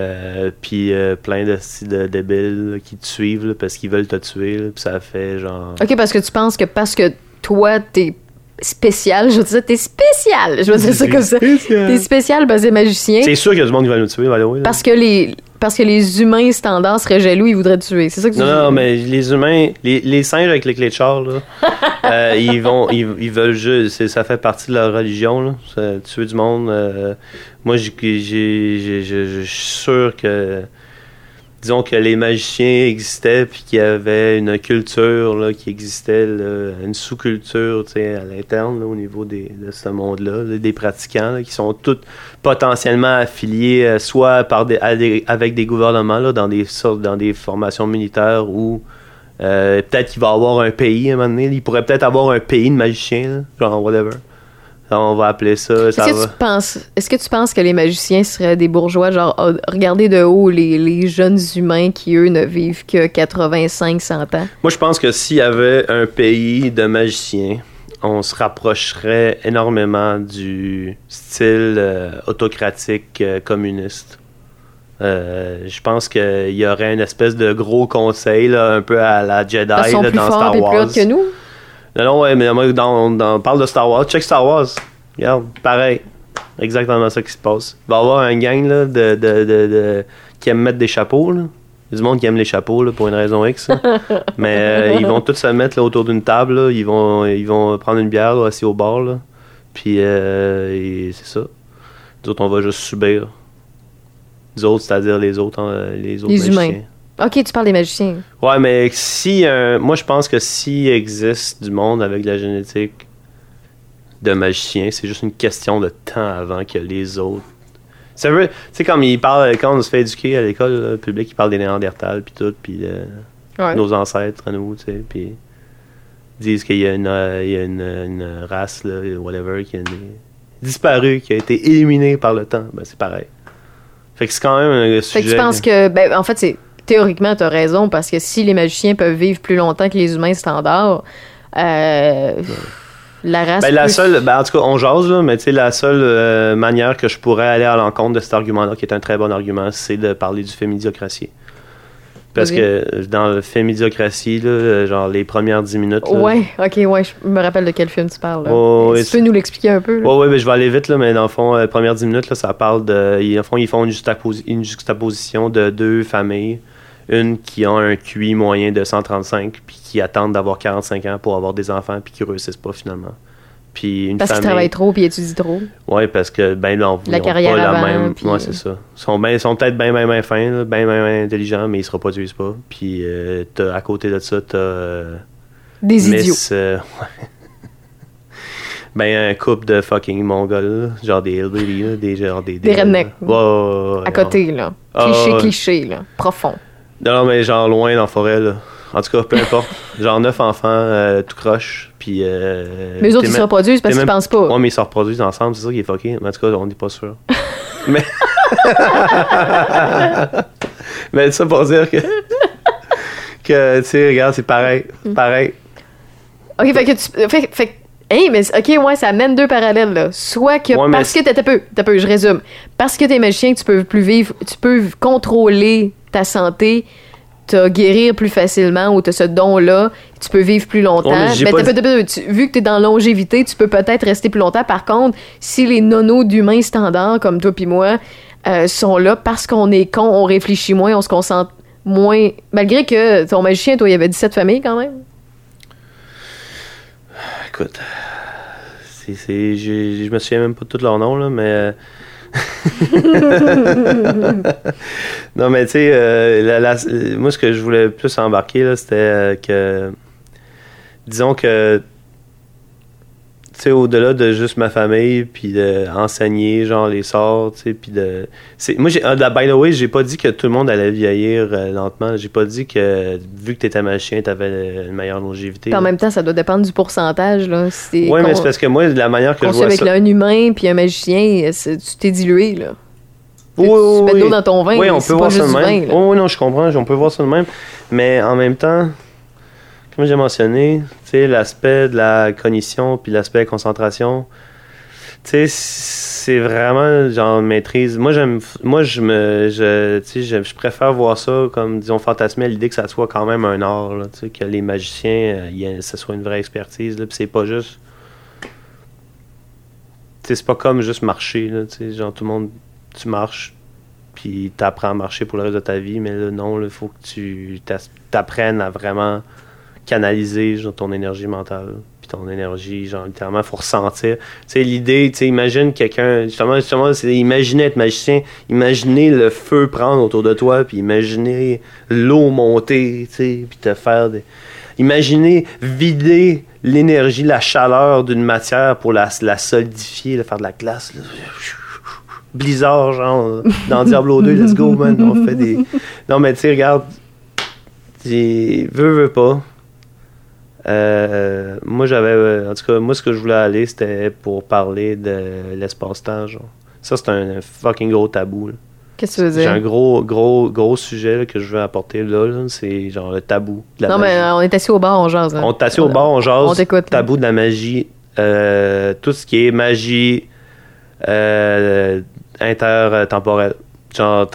euh, puis euh, plein de, de débiles qui te suivent parce qu'ils veulent te tuer. Puis ça fait genre. OK, parce que tu penses que parce que toi, t'es spécial, je veux dire, t'es spécial. Je veux dire ça comme ça. T'es spécial parce que t'es magicien. C'est sûr qu'il y a du monde qui va nous tuer, by the way, là. Parce que les parce que les humains standards seraient jaloux, ils voudraient te tuer. C'est ça que tu Non, dis? non, mais les humains, les, les singes avec les clés de char, là, euh, ils vont, ils, ils veulent juste, ça fait partie de leur religion, là, ça, tuer du monde. euh, moi, je suis sûr que, disons que les magiciens existaient, puis qu'il y avait une culture là, qui existait, une sous-culture, à l'interne, au niveau des, de ce monde-là, là, des pratiquants, qui sont tous potentiellement affiliés, euh, soit par des, avec des gouvernements, là, dans des sortes, dans des formations militaires ou euh, peut-être qu'il va avoir un pays à un moment donné. Il pourrait peut-être avoir un pays de magiciens, genre whatever. On va appeler ça. ça Est-ce que, tu penses, est-ce que tu penses que les magiciens seraient des bourgeois, genre, ah, regardez de haut les, les jeunes humains qui, eux, ne vivent que 85-100 ans? Moi, je pense que s'il y avait un pays de magiciens, on se rapprocherait énormément du style euh, autocratique euh, communiste. Euh, je pense qu'il y aurait une espèce de gros conseil, là, un peu à la Jedi Ils sont là, plus dans forts Star et Wars. plus que nous? Non, non, ouais, mais dans, dans, on parle de Star Wars. Check Star Wars. Regarde, pareil. Exactement ça qui se passe. Il va y avoir un gang là, de, de, de, de- qui aime mettre des chapeaux. Là. Il y a du monde qui aime les chapeaux là, pour une raison X. mais euh, ils vont tous se mettre là, autour d'une table. là. Ils, vont, ils vont prendre une bière là, assis au bar. Là. Puis euh, et c'est ça. Nous autres, on va juste subir. Les autres, c'est-à-dire les autres, hein, les autres Les humains. OK, tu parles des magiciens. Ouais, mais si euh, moi je pense que s'il existe du monde avec de la génétique de magicien, c'est juste une question de temps avant que les autres. Ça veut, tu sais comme ils parlent quand on se fait éduquer à l'école publique, ils parlent des Néandertals puis tout, puis euh, Ouais. nos ancêtres à nous, tu sais, puis disent qu'il y a une, euh, il y a une, une race là, whatever qui a une- disparue, qui a été éliminée par le temps. Ben c'est pareil. Fait que c'est quand même un Fait sujet. que tu penses que, ben, en fait, c'est théoriquement, tu as raison, parce que si les magiciens peuvent vivre plus longtemps que les humains standards, euh, la race. Ben, la seule, ben, en tout cas, on jase, là, mais tu sais, la seule euh, manière que je pourrais aller à l'encontre de cet argument-là, qui est un très bon argument, c'est de parler du fémidiocratie. Parce Vas-y. que dans le fémidiocratie, là, euh, genre les premières 10 minutes. là, Ouais, ok, ouais, je me rappelle de quel film tu parles. là. Oh, tu peux nous l'expliquer un peu? là? Ouais, ouais, ben, je vais aller vite, là, mais dans le fond, les premières 10 minutes, là, ça parle de. Ils, en fond, ils font une juxtaposition de deux familles. Une qui a un QI moyen de 135, puis qui attendent d'avoir 45 ans pour avoir des enfants, puis qui réussissent pas finalement. Puis une Parce qu'ils travaillent trop puis étudient trop. Ouais, parce que ben non, La ils carrière pas la même. puis- Ouais, c'est ça. Ils sont, ben, sont peut-être bien, bien, bien fins, bien, bien, bien intelligents, mais ils se reproduisent pas. Puis euh, t'as- à côté de ça, t'as euh, Des idiots. Euh, ouais. ben un couple de fucking mongols, là, genre des hillbilly, des genre des. Des rednecks. Ouais, ouais, ouais, À côté, là. Ah, Cliché, ouais. cliché, là. Profond. Non, mais genre loin dans la forêt, là. En tout cas, peu importe. genre neuf enfants, euh, tout croche. Puis. Euh, Mais eux autres, ils se reproduisent parce qu'ils pensent pas. Ouais, mais ils se reproduisent ensemble, c'est ça qui est fucké. Mais en tout cas, on n'est pas sûr. mais. mais ça pour dire que. que, tu sais, regarde, c'est pareil. Mm. Pareil. OK, fait que tu. Fait, fait, Hey, mais OK, ouais, ça amène deux parallèles, là. Soit que Ouais, parce que t'as peu, t'as peu, je résume. Parce que t'es magicien, que tu peux plus vivre, tu peux contrôler ta santé, te guérir plus facilement ou t'as ce don-là, tu peux vivre plus longtemps. Ouais, mais pas tu- vu que t'es dans longévité, tu peux peut-être rester plus longtemps. Par contre, si les nonos d'humains standards comme toi puis moi euh, sont là parce qu'on est con, on réfléchit moins, on se concentre moins. Malgré que ton magicien, toi, il y avait 17 familles quand même. Écoute. C'est, je me souviens même pas de tous leurs noms, là, mais. non, mais tu sais, euh, moi, ce que je voulais plus embarquer, c'était euh, que. Disons que. Tu sais, au-delà de juste ma famille, puis d'enseigner, genre, les sorts, tu sais, puis de. Moi, j'ai, ah, by the way, j'ai pas dit que tout le monde allait vieillir euh, lentement. J'ai pas dit que, vu que t'étais magicien, t'avais une meilleure longévité. Puis en là. même temps, ça doit dépendre du pourcentage. Là. Ouais, mais c'est parce que moi, de la manière que je vois avec ça. un humain puis un magicien, tu t'es dilué. Là. Oui, tu oui, mets oui. dans ton vin, Oui, on peut voir ça de même. vin. Oui, oui, non, je comprends, on peut voir ça de même. Mais en même temps, comme j'ai mentionné, l'aspect de la cognition puis l'aspect concentration, c'est vraiment genre maîtrise. Moi, j'aime, moi, je me, je, je, préfère voir ça comme, disons, fantasmer à l'idée que ça soit quand même un art, que les magiciens, euh, a- ça soit une vraie expertise, puis c'est pas juste. C'est pas comme juste marcher, là, genre tout le monde, tu marches, puis t'apprends à marcher pour le reste de ta vie, mais là, non, il faut que tu t'apprennes à vraiment canaliser genre, ton énergie mentale, puis ton énergie, genre, littéralement, faut ressentir. Tu sais, l'idée, tu sais, imagine quelqu'un, justement, justement, c'est imaginer être magicien, imaginer le feu prendre autour de toi, puis imaginer l'eau monter, tu sais, puis te faire des... Imaginez vider l'énergie, la chaleur d'une matière pour la, la solidifier, là, faire de la glace. Blizzard, genre, dans Diablo 2, let's go, man. On fait des. Non, mais tu sais, regarde. Veux, veux pas. Euh, moi, j'avais. euh, En tout cas, moi, ce que je voulais aller, c'était pour parler de l'espace-temps, genre. Ça, c'est un fucking gros tabou, là. Qu'est-ce que tu veux J'ai un dire? gros, gros, gros sujet là, que je veux apporter là. là. C'est genre le tabou de la Non, magie. mais euh, on est assis au bar, on jase. hein. On est assis au bar, on jase. On t'écoute. Tabou de la magie. euh, tout ce qui est magie euh, intertemporelle. Genre.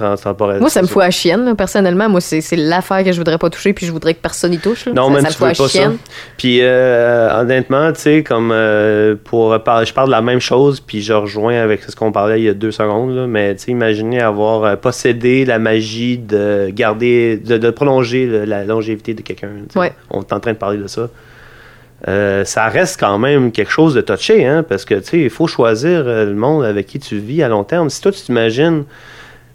Moi, ça me fout à chienne, là, personnellement. Moi, c'est l'affaire que je voudrais pas toucher, puis je voudrais que personne y touche. là. Non, ça, mais ça tu me fout veux à ça. chienne. Puis euh, honnêtement, tu sais, comme euh, pour je parle de la même chose, puis je rejoins avec ce qu'on parlait il y a deux secondes, là, mais tu sais, imaginez avoir euh, possédé la magie de garder, de, de prolonger le- la longévité de quelqu'un. Ouais. On est en train de parler de ça. Euh, ça reste quand même quelque chose de touché, hein, parce que tu sais, il faut choisir euh, le monde avec qui tu vis à long terme. Si toi tu t'imagines,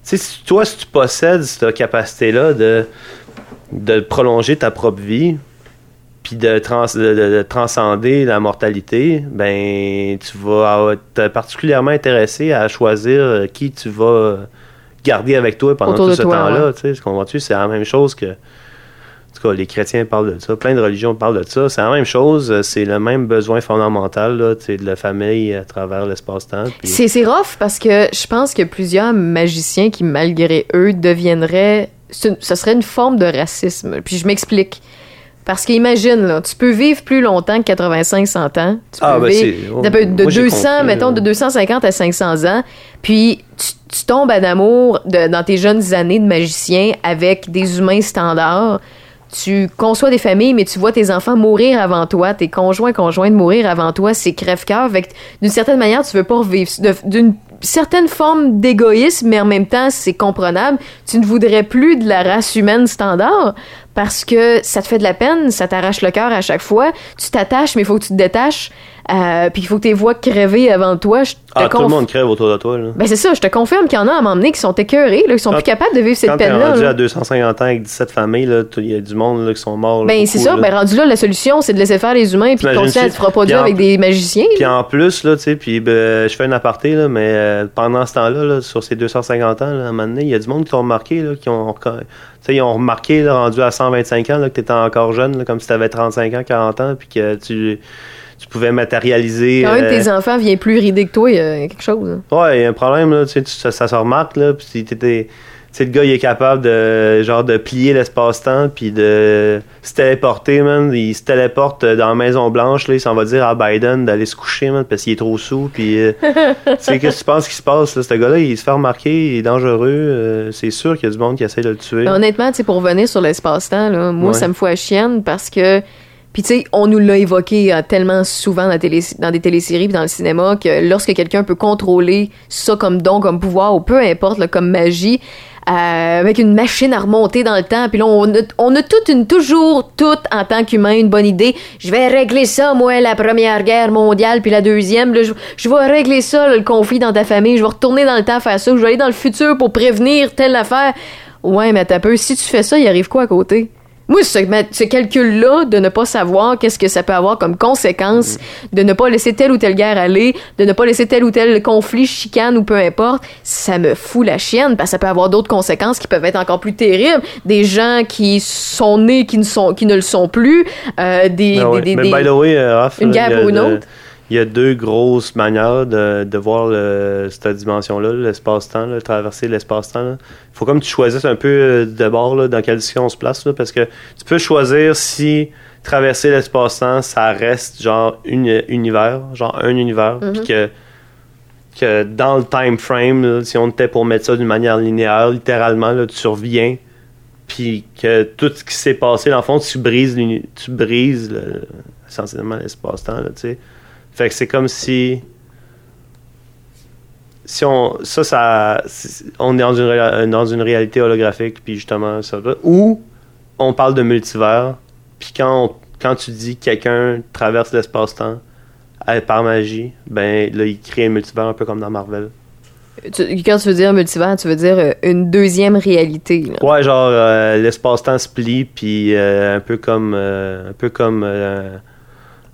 sais, si toi si tu possèdes cette capacité-là de de prolonger ta propre vie, puis de, trans- de- de- de transcender la mortalité, ben tu vas être particulièrement intéressé à choisir euh, qui tu vas garder avec toi pendant Autour tout ce temps-là. ouais. Tu sais, comprends-tu? C'est la même chose que. En tout cas, les chrétiens parlent de ça, plein de religions parlent de ça. C'est la même chose, c'est le même besoin fondamental là, de la famille à travers l'espace-temps. C'est rough parce que je pense que plusieurs magiciens qui, malgré eux, deviendraient. Ce serait une forme de racisme. Puis je m'explique. Parce qu'imagine, là, tu peux vivre plus longtemps que 85-100 ans. Tu peux Ah, ben, vivre c'est- de, de moi, j'ai 200, compris, mettons, de 250 à 500 ans. Puis tu, tu tombes en amour de- dans tes jeunes années de magicien avec des humains standards. Tu conçois des familles, mais tu vois tes enfants mourir avant toi, tes conjoints, conjointes mourir avant toi, c'est crève-cœur. D'une certaine manière, tu veux pas revivre. D'une certaine forme d'égoïsme, mais en même temps, c'est comprenable. Tu ne voudrais plus de la race humaine standard parce que ça te fait de la peine, ça t'arrache le cœur à chaque fois. Tu t'attaches, mais il faut que tu te détaches euh, puis il faut que tu les vois crever avant toi, je te Ah, tout le monde crève autour de toi. Là. Ben c'est ça, je te confirme qu'il y en a à m'emmener qui sont écœurés, là, qui sont Quand- plus capables de vivre cette Quand peine-là. rendu là. à 250 ans avec 17 familles, il y a du monde là, qui sont morts. Ben c'est ça, ben rendu là, la solution, c'est de laisser faire les humains, puis de continuer à te reproduire en- avec des magiciens. Puis en plus, là, tu sais, puis ben, je fais un aparté, là, mais euh, pendant ce temps-là, là, sur ces 250 ans, à un moment donné, il y a du monde qui ont remarqué, là, qui ont, tu sais, ils ont remarqué, là, rendu à 125 ans, là, que tu étais encore jeune, là, comme si tu avais 35 ans, 40 ans, puis que tu, tu pouvais matérialiser. Quand un de euh, tes enfants vient plus ridé que toi, il y a quelque chose. hein. Ouais, il y a un problème, là, tu sais, tu- ça, ça se remarque, là, puis t'étais- tu sais, le gars, il est capable de, genre, de plier l'espace-temps, puis de se téléporter, man. Il se téléporte dans la Maison-Blanche, là, il s'en va dire à Biden d'aller se coucher, man, parce qu'il est trop sous, puis... euh, tu sais, qu'est-ce que tu penses qui se passe, là? Ce gars-là, il se fait remarquer, il est dangereux, euh, c'est sûr qu'il y a du monde qui essaie de le tuer. Ben, honnêtement, tu sais, pour revenir sur l'espace-temps, là, moi, Ouais. ça me fout à chienne parce que. Puis, tu sais, on nous l'a évoqué euh, tellement souvent dans, des téléséries puis dans le cinéma que lorsque quelqu'un peut contrôler ça comme don, comme pouvoir, ou peu importe, là, comme magie, euh, avec une machine à remonter dans le temps, puis là, on a, on toute une, toujours, toute, en tant qu'humain, une bonne idée. Je vais régler ça, moi, la première guerre mondiale, puis la deuxième. Je, vais régler ça, le conflit dans ta famille. Je vais retourner dans le temps faire ça. Je vais aller dans le futur pour prévenir telle affaire. Ouais, mais t'as peu. Si tu fais ça, il arrive quoi à côté? Moi, ce, ce calcul-là de ne pas savoir qu'est-ce que ça peut avoir comme conséquence, de ne pas laisser telle ou telle guerre aller, de ne pas laisser tel ou tel conflit, chicane ou peu importe, ça me fout la chienne parce que ça peut avoir d'autres conséquences qui peuvent être encore plus terribles. Des gens qui sont nés qui ne sont qui ne le sont plus, euh, des, Ah ouais. des, des- Mais des- by the way, Raph, Une guerre pour une de- autre. Il y a deux grosses manières de, de voir le- cette dimension-là, l'espace-temps, là, traverser l'espace-temps. Il faut comme tu choisisses un peu euh, de bord là, dans quelle direction on se place, là, parce que tu peux choisir si traverser l'espace-temps, ça reste genre un univers, genre un univers, Mhm. puis que, que dans le time frame, là, si on était pour mettre ça d'une manière linéaire, littéralement, là, tu surviens, puis que tout ce qui s'est passé, dans le fond, tu brises, tu brises le- essentiellement l'espace-temps, tu sais. Fait que c'est comme si. Si on. Ça, ça. On est dans une, réa- dans une réalité holographique, puis justement, ça va. Ou on parle de multivers, puis quand, on- quand tu dis que quelqu'un traverse l'espace-temps euh, par magie, ben là, il crée un multivers un peu comme dans Marvel. tu- quand tu veux dire multivers, tu veux dire euh, une deuxième réalité. là. Ouais, genre euh, l'espace-temps se plie, puis euh, un peu comme un peu comme euh,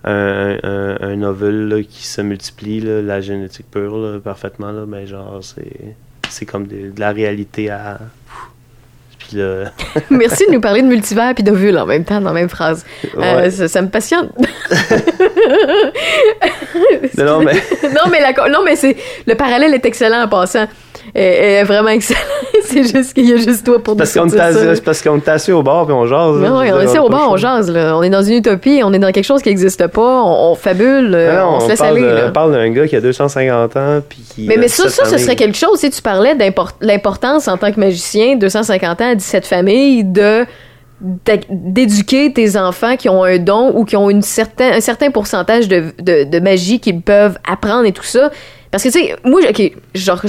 un, un, un ovule là, qui se multiplie, là, la génétique pure, là, parfaitement, là, mais genre c'est c'est comme de la réalité à. Puis là. Merci de nous parler de multivers puis d'ovules en même temps, dans la même phrase. Euh, Ouais. ça, ça me passionne. Non, non, mais. non, mais, la co- non, mais c'est, le parallèle est excellent en passant. Elle est vraiment excellent. c'est juste qu'il y a juste toi pour Parce nous qu'on ça. assis- c'est parce qu'on est assis au bar puis on jase. Non, ouais, Je on est assis au bar, le on jase, là. On est dans une utopie, on est dans quelque chose qui n'existe pas, on, on fabule, euh, Non, on, se laisse parle aller. de- là. on parle d'un gars qui a 250 ans puis qui. Mais, mais ça, 17 ça, ce serait quelque chose, si tu parlais de l'importance en tant que magicien, 250 ans à 17 familles, de d'éduquer tes enfants qui ont un don ou qui ont une certain, un certain pourcentage de, de, de magie qu'ils peuvent apprendre et tout ça. Parce que, tu sais, moi, OK, genre,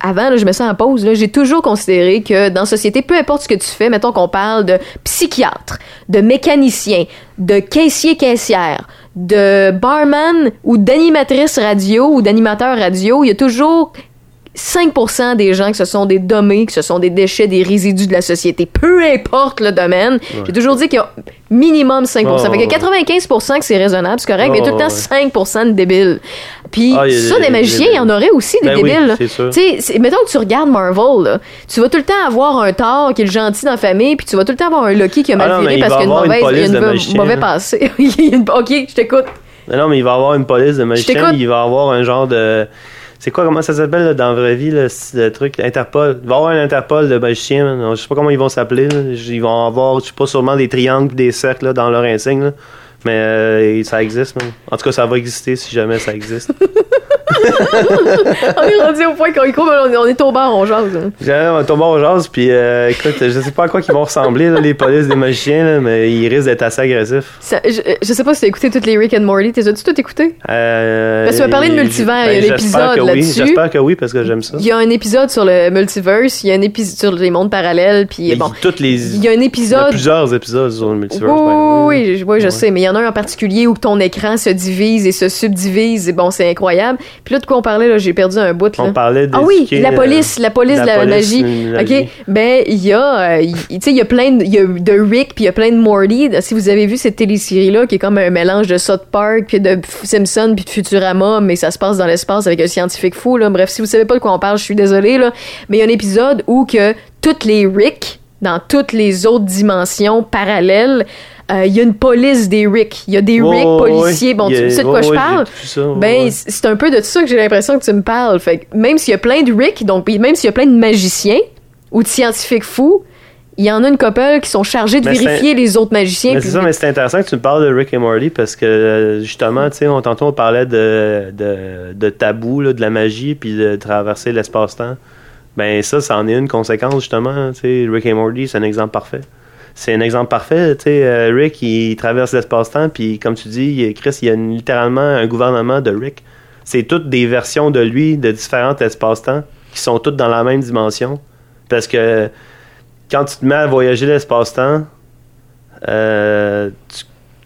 avant, là, je mets ça en pause, j'ai toujours considéré que dans la société, peu importe ce que tu fais, mettons qu'on parle de psychiatre, de mécanicien, de caissier-caissière, de barman ou d'animatrice radio ou d'animateur radio, il y a toujours 5% des gens que ce sont des dommés, que ce sont des déchets, des résidus de la société. Peu importe le domaine, j'ai toujours dit qu'il y a minimum 5%. Oh, fait que 95% que c'est raisonnable, c'est correct, mais il y a tout le temps 5% de débiles. Puis Ah, ça, des- magiciens, il y en aurait aussi des Ben oui, débiles. là. c'est mettons que tu regardes Marvel, là, tu vas tout le temps avoir un Thor qui est le gentil dans la famille, puis tu vas tout le temps avoir un Loki qui a mal Ah non, mais viré parce qu'il y a une une mauvaise, une de mo- magiciens, mauvais là. passé. Une- ok, je t'écoute. Non, mais il va avoir une police de magiciens. t'écoute. Il va avoir un genre de. C'est quoi, comment ça s'appelle dans la vraie vie, le truc Interpol? Il va avoir un Interpol de magiciens. Je sais pas comment ils vont s'appeler. Ils vont avoir, je sais pas, sûrement des triangles des cercles là, dans leur insigne. Mais euh, ça existe. man. En tout cas, ça va exister si jamais ça existe. on est rendu au point qu'on y croit, mais on est, on est bar, on jase. hein. On tombe au jazz, puis euh, écoute, je sais pas à quoi ils vont ressembler, là, les polices des magiciens, là, mais ils risquent d'être assez agressifs. Ça- je, je sais pas si t'as écouté toutes les Rick and Morty. T'es as-tu tout écouté? Euh, Parce que tu m'as parlé de multivers, il y a ben, l'épisode oui. là-dessus. J'espère que oui, parce que j'aime ça. Il y a un épisode sur le multiverse, il y a un épisode sur les mondes parallèles, puis Mais bon. toutes les... Il y a un Il y a épisode. plusieurs épisodes sur le multiverse. Oui, je- oui, je Ouais. sais, mais il y en a un en particulier où ton écran se divise et se subdivise, et bon, c'est incroyable. Puis là, de quoi on parlait, là, j'ai perdu un bout, là. On parlait Ah oui, la euh, police, la police de la magie. OK, ben il y a euh, tu sais il y a plein de y a de Rick puis il y a plein de Morty. Si vous avez vu cette télésérie là qui est comme un mélange de South Park puis de Simpson puis de Futurama mais ça se passe dans l'espace avec un scientifique fou là. Bref, si vous savez pas de quoi on parle, je suis désolée là, mais il y a un épisode où que toutes les Rick dans toutes les autres dimensions parallèles euh, il y a une police des Rick. Il y a des ouais, policiers. Bon, tu sais de quoi je parle? ça, ben, ouais. c'est un peu de ça que j'ai l'impression que tu me parles. Fait que même s'il y a plein de Rick, donc même s'il y a plein de magiciens ou de scientifiques fous, il y en a une couple qui sont chargés de Mais vérifier les autres magiciens. C'est ça, mais c'est intéressant que tu me parles de Rick et Morty parce que euh, justement, tu sais, on, tantôt on parlait de, de, de tabou, là, de la magie, puis de traverser l'espace-temps. Ben ça, ça en est une conséquence justement. Tu sais, Rick et Morty, c'est un exemple parfait. C'est un exemple parfait. Tu sais, euh, Rick, il traverse l'espace-temps, puis comme tu dis, Chris, il y a littéralement un gouvernement de Rick. C'est toutes des versions de lui, de différents espaces-temps, qui sont toutes dans la même dimension. Parce que quand tu te mets à voyager l'espace-temps, euh,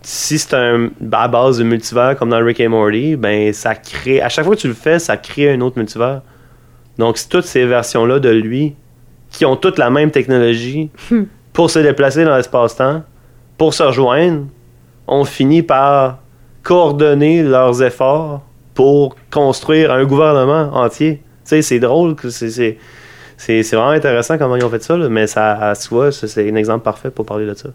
si c'est à base de multivers comme dans Rick et Morty, ben ça crée. À chaque fois que tu le fais, ça crée un autre multivers. Donc c'est toutes ces versions-là de lui qui ont toutes la même technologie pour se déplacer dans l'espace-temps, pour se rejoindre, ont fini par coordonner leurs efforts pour construire un gouvernement entier. C'est drôle c'est. c'est- vraiment intéressant comment ils ont fait ça, mais ça, vois, ça, c'est un exemple parfait pour parler de ça.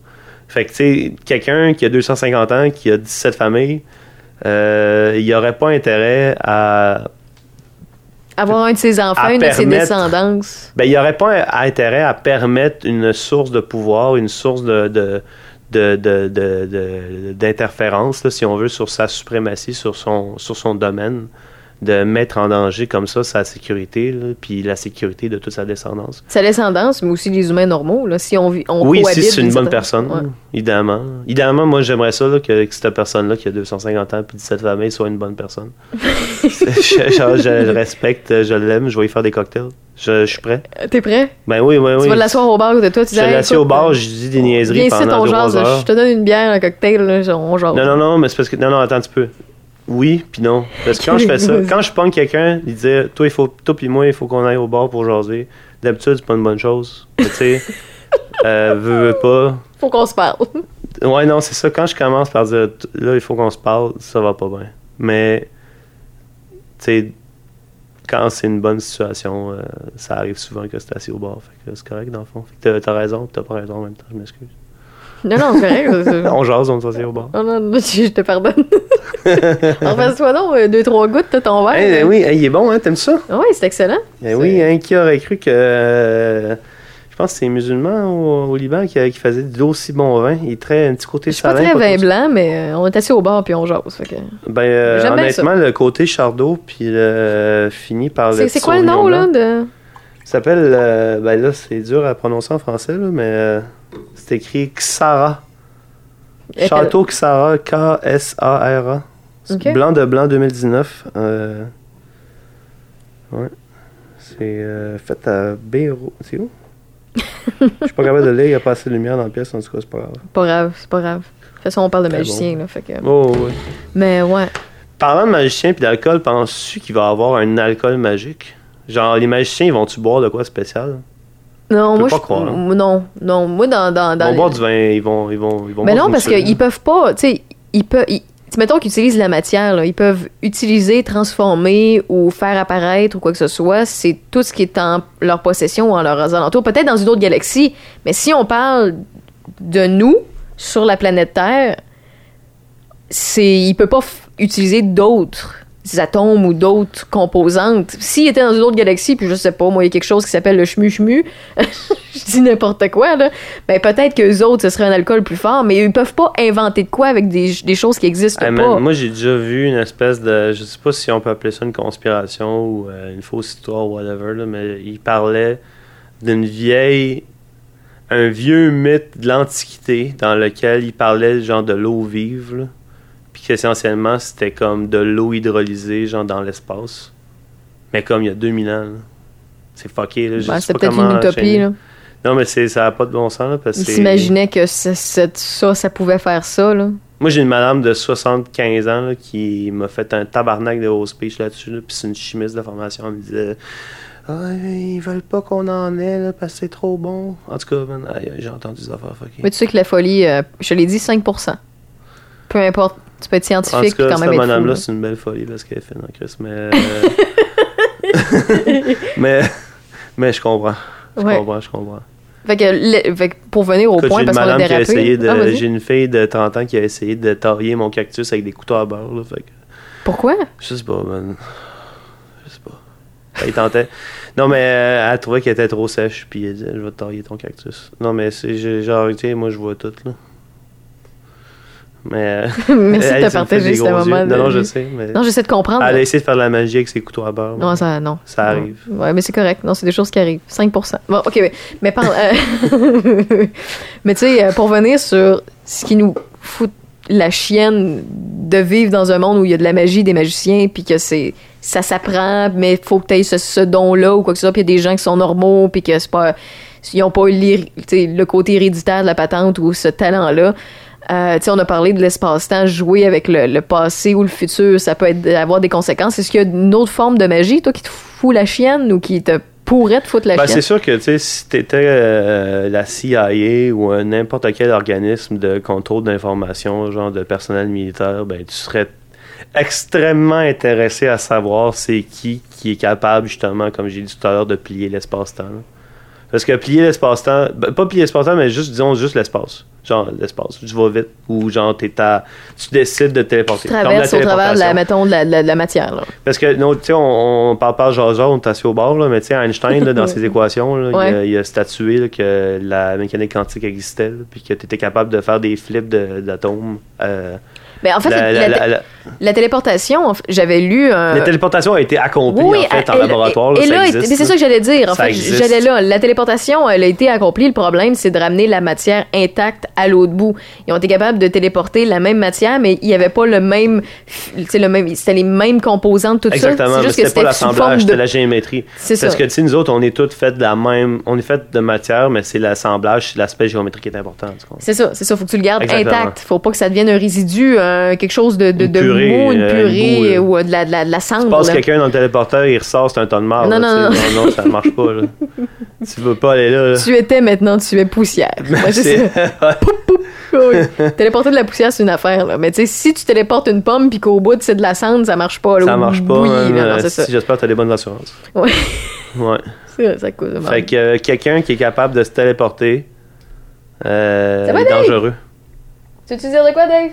Fait que, tu sais, quelqu'un qui a 250 ans, qui a 17 familles, euh, il n'y aurait pas intérêt à. Avoir un de ses enfants, une de ses descendances. Ben, il n'y aurait pas intérêt à permettre une source de pouvoir, une source de. de de, de, de- d'interférence, si on veut, sur sa suprématie, sur son, sur son domaine, de mettre en danger comme ça sa sécurité, là, puis la sécurité de toute sa descendance. Sa descendance, mais aussi les humains normaux. Là, si on, vit- on oui, si c'est une bonne personne, Ouais. idéalement. Idéalement, moi, j'aimerais ça, là, que, que cette personne-là, qui a 250 ans puis 17 familles, soit une bonne personne. je, je le respecte, je l'aime, je vais y faire des cocktails. Je, je suis prêt. T'es prêt? Ben oui, oui, oui. Tu vas l'asseoir au bar de toi, tu dis Je au bar, euh, je dis des niaiseries Viens ici, pendant on deux, jase. trois heures. Je te donne une bière, un cocktail, là, on jase. Non, non, non, mais c'est parce que. Non, non, attends un petit peu. Oui, puis non. Parce que quand je fais ça, quand je pogne quelqu'un, il dit Toi, il faut, toi puis moi, il faut qu'on aille au bar pour jaser. D'habitude, c'est pas une bonne chose. Tu sais, euh, veux, veux pas. Faut qu'on se parle. Ouais, non, c'est ça. Quand je commence par dire Là, il faut qu'on se parle, ça va pas bien. Mais, tu sais, quand c'est une bonne situation, euh, ça arrive souvent que c'est assis au bar. Fait que c'est correct, dans le fond. Fait que t'as- t'as raison, t'as pas raison en même temps, je m'excuse. Non, non, c'est c'est- On jase, on s'assied au bar. Non, non, non, je je te pardonne. en fait, toi donc, euh, deux, trois gouttes, t'as ton verre. Hey, ben oui, hey, il est bon, hein, t'aimes ça? Oui, c'est excellent. Eh oui, hein, qui aurait cru que. euh, je pense que c'est un musulman au, au Liban qui, qui faisait de l'aussi bon vin. Il très un petit côté Je suis pas très vin blanc, mais euh, on est assis au bar puis on jase. fait que- Ben, euh, honnêtement, le côté Chardot, puis euh, fini par le. C'est quoi le nom, là? De... S'appelle. euh, ben là, c'est dur à prononcer en français, là, mais euh, c'est écrit Xara. Château Xara, K-S-A-R-A. Blanc de blanc 2019. euh, ouais. C'est fait à Béro. C'est où? Je suis pas capable de lire, il n'y a pas assez de lumière dans la pièce, en tout cas, c'est pas grave. Pas grave, c'est pas grave. De toute façon, on parle de magicien, bon. là, fait que... Oh, oui. Mais ouais. Parlant de magicien puis d'alcool, penses-tu qu'il va avoir un alcool magique? Genre, les magiciens, ils vont-tu boire de quoi spécial? Non, moi, pas je... croire, hein. Non, non, moi, dans... dans, Ils vont les- boire du vin, ils vont. Ils vont, ils vont Mais non, parce qu'ils peuvent pas, tu sais, ils peuvent... ils- Mettons qu'ils utilisent la matière, là, ils peuvent utiliser, transformer ou faire apparaître ou quoi que ce soit. C'est tout ce qui est en leur possession ou en leurs alentours. Peut-être dans une autre galaxie, mais si on parle de nous sur la planète Terre, c'est il peut pas f- utiliser d'autres atomes ou d'autres composantes. S'il était dans une autre galaxie, puis je sais pas, moi, il y a quelque chose qui s'appelle le chmu-chmu, je dis n'importe quoi, là, ben peut-être qu'eux autres, ce serait un alcool plus fort, mais ils peuvent pas inventer de quoi avec des, des choses qui existent Hey, pas. man, moi, j'ai déjà vu une espèce de. Je sais pas si on peut appeler ça une conspiration ou euh, une fausse histoire ou whatever, là, mais il parlait d'une vieille. Un vieux mythe de l'Antiquité dans lequel il parlait genre de l'eau vive, là. Qu'essentiellement, c'était comme de l'eau hydrolysée, genre dans l'espace. Mais comme il y a 2000 ans, là. C'est fucké, là. Ben, c'est pas peut-être une utopie, là. Non, mais c'est- ça a pas de bon sens, là, parce que Ils s'imaginaient que ça, ça, ça, ça pouvait faire ça, là. Moi, j'ai une madame de 75 ans là, qui m'a fait un tabarnak de haut speech là-dessus. là, Puis c'est une chimiste de formation. Elle me disait Ah, ils veulent pas qu'on en ait là, parce que c'est trop bon. En tout cas, j'ai entendu des affaires. Mais tu sais que la folie, euh, je l'ai dit, 5%. Peu importe, tu peux être En scientifique tout cas, puis quand cette même fou. madame-là, là. c'est une belle folie parce qu'elle est fine en Christ. Mais, euh, mais, mais je comprends. Je Ouais. comprends, je comprends. Fait que, le- fait que pour venir au Écoute, point, parce qu'on a madame qui a dérapé. Ah, j'ai une fille de 30 ans qui a essayé de tailler mon cactus avec des couteaux à beurre. Là, fait que- Pourquoi? Je sais pas, man. Je sais pas. Elle tentait. Non, mais euh, elle trouvait qu'elle était trop sèche, puis elle disait Je vais te tailler ton cactus. Non, mais c'est j'ai- genre, tu sais, moi, je vois tout, là. Mais. euh, Merci elle, de des ce moment. Non, de- non, je sais, mais. Non, j'essaie de comprendre. Elle a essayé de faire de la magie avec ses couteaux à beurre. Non, ça, non. Ça arrive. Ouais, mais c'est correct. Non, c'est des choses qui arrivent. 5 Bon, OK, mais, mais parle. euh, mais tu sais, euh, pour venir sur ce qui nous fout la chienne de vivre dans un monde où il y a de la magie, des magiciens, puis que c'est ça s'apprend, mais il faut que tu aies ce, ce don-là ou quoi que ce soit, puis il y a des gens qui sont normaux, puis que c'est pas. Ils n'ont pas sais, le côté héréditaire de la patente ou ce talent-là. Euh, tu on a parlé de l'espace-temps, jouer avec le, le passé ou le futur, ça peut être, avoir des conséquences. Est-ce qu'il y a une autre forme de magie, toi, qui te fout la chienne ou qui te pourrait te foutre la Ben, chienne? c'est sûr que tu si t'étais euh, la CIA ou un n'importe quel organisme de contrôle d'information, genre de personnel militaire, ben tu serais extrêmement intéressé à savoir c'est qui qui est capable justement, comme j'ai dit tout à l'heure, de plier l'espace-temps. Parce que plier l'espace-temps, ben, pas plier l'espace-temps, mais juste disons juste l'espace. Genre l'espace. Tu vas vite ou genre t'es à, tu décides de te téléporter. Tu traverses au travers de la, mettons, de la, de matière. Là. Parce que, non, tu sais, on, on parle pas genre, on est assis au bord, là, mais tu sais, Einstein, là, dans ses équations, là, il, a, Ouais. il a statué là, que la mécanique quantique existait, là, puis que tu étais capable de faire des flips d'atomes. Euh, Mais en fait, la, téléportation, j'avais lu un. la téléportation a été accomplie, Oui, en fait, en laboratoire. Et ça là, c'est ça que j'allais dire. En Ça fait, j'allais là. La téléportation, elle a été accomplie. Le problème, c'est de ramener la matière intacte à l'autre bout. Ils ont été capables de téléporter la même matière, mais il n'y avait pas le même, le même, c'était les mêmes composantes, tout ça. Exactement, juste que c'était pas l'assemblage, de- c'était la géométrie. C'est Parce ça. que, tu sais, nous autres, on est tous faits de la même. On est fait de matière, mais c'est l'assemblage, c'est l'aspect géométrique qui est important. C'est ça, c'est ça. Faut que tu le gardes Exactement. intact. Faut pas que ça devienne un résidu, euh, quelque chose de, de, Une de purée, mou, une euh, purée ou euh, de la, de la, de la cendre. Tu passes quelqu'un dans le téléporteur, il ressort, c'est un ton de marde. Non, là, non, tu non, non, ça marche pas. Là. tu veux pas aller là. là. Tu étais maintenant, tu es poussière. Moi, je sais. Oui. Téléporter de la poussière, c'est une affaire, là. Mais tu sais, si tu téléportes une pomme puis qu'au bout, c'est de la cendre, ça marche pas, là. Ça marche pas. hein, euh, si j'espère que t'as des bonnes assurances. Ouais. Ouais. C'est vrai, ça coûte. Fait que euh, quelqu'un qui est capable de se téléporter euh, est dangereux. Tu veux-tu dire de quoi, Dave?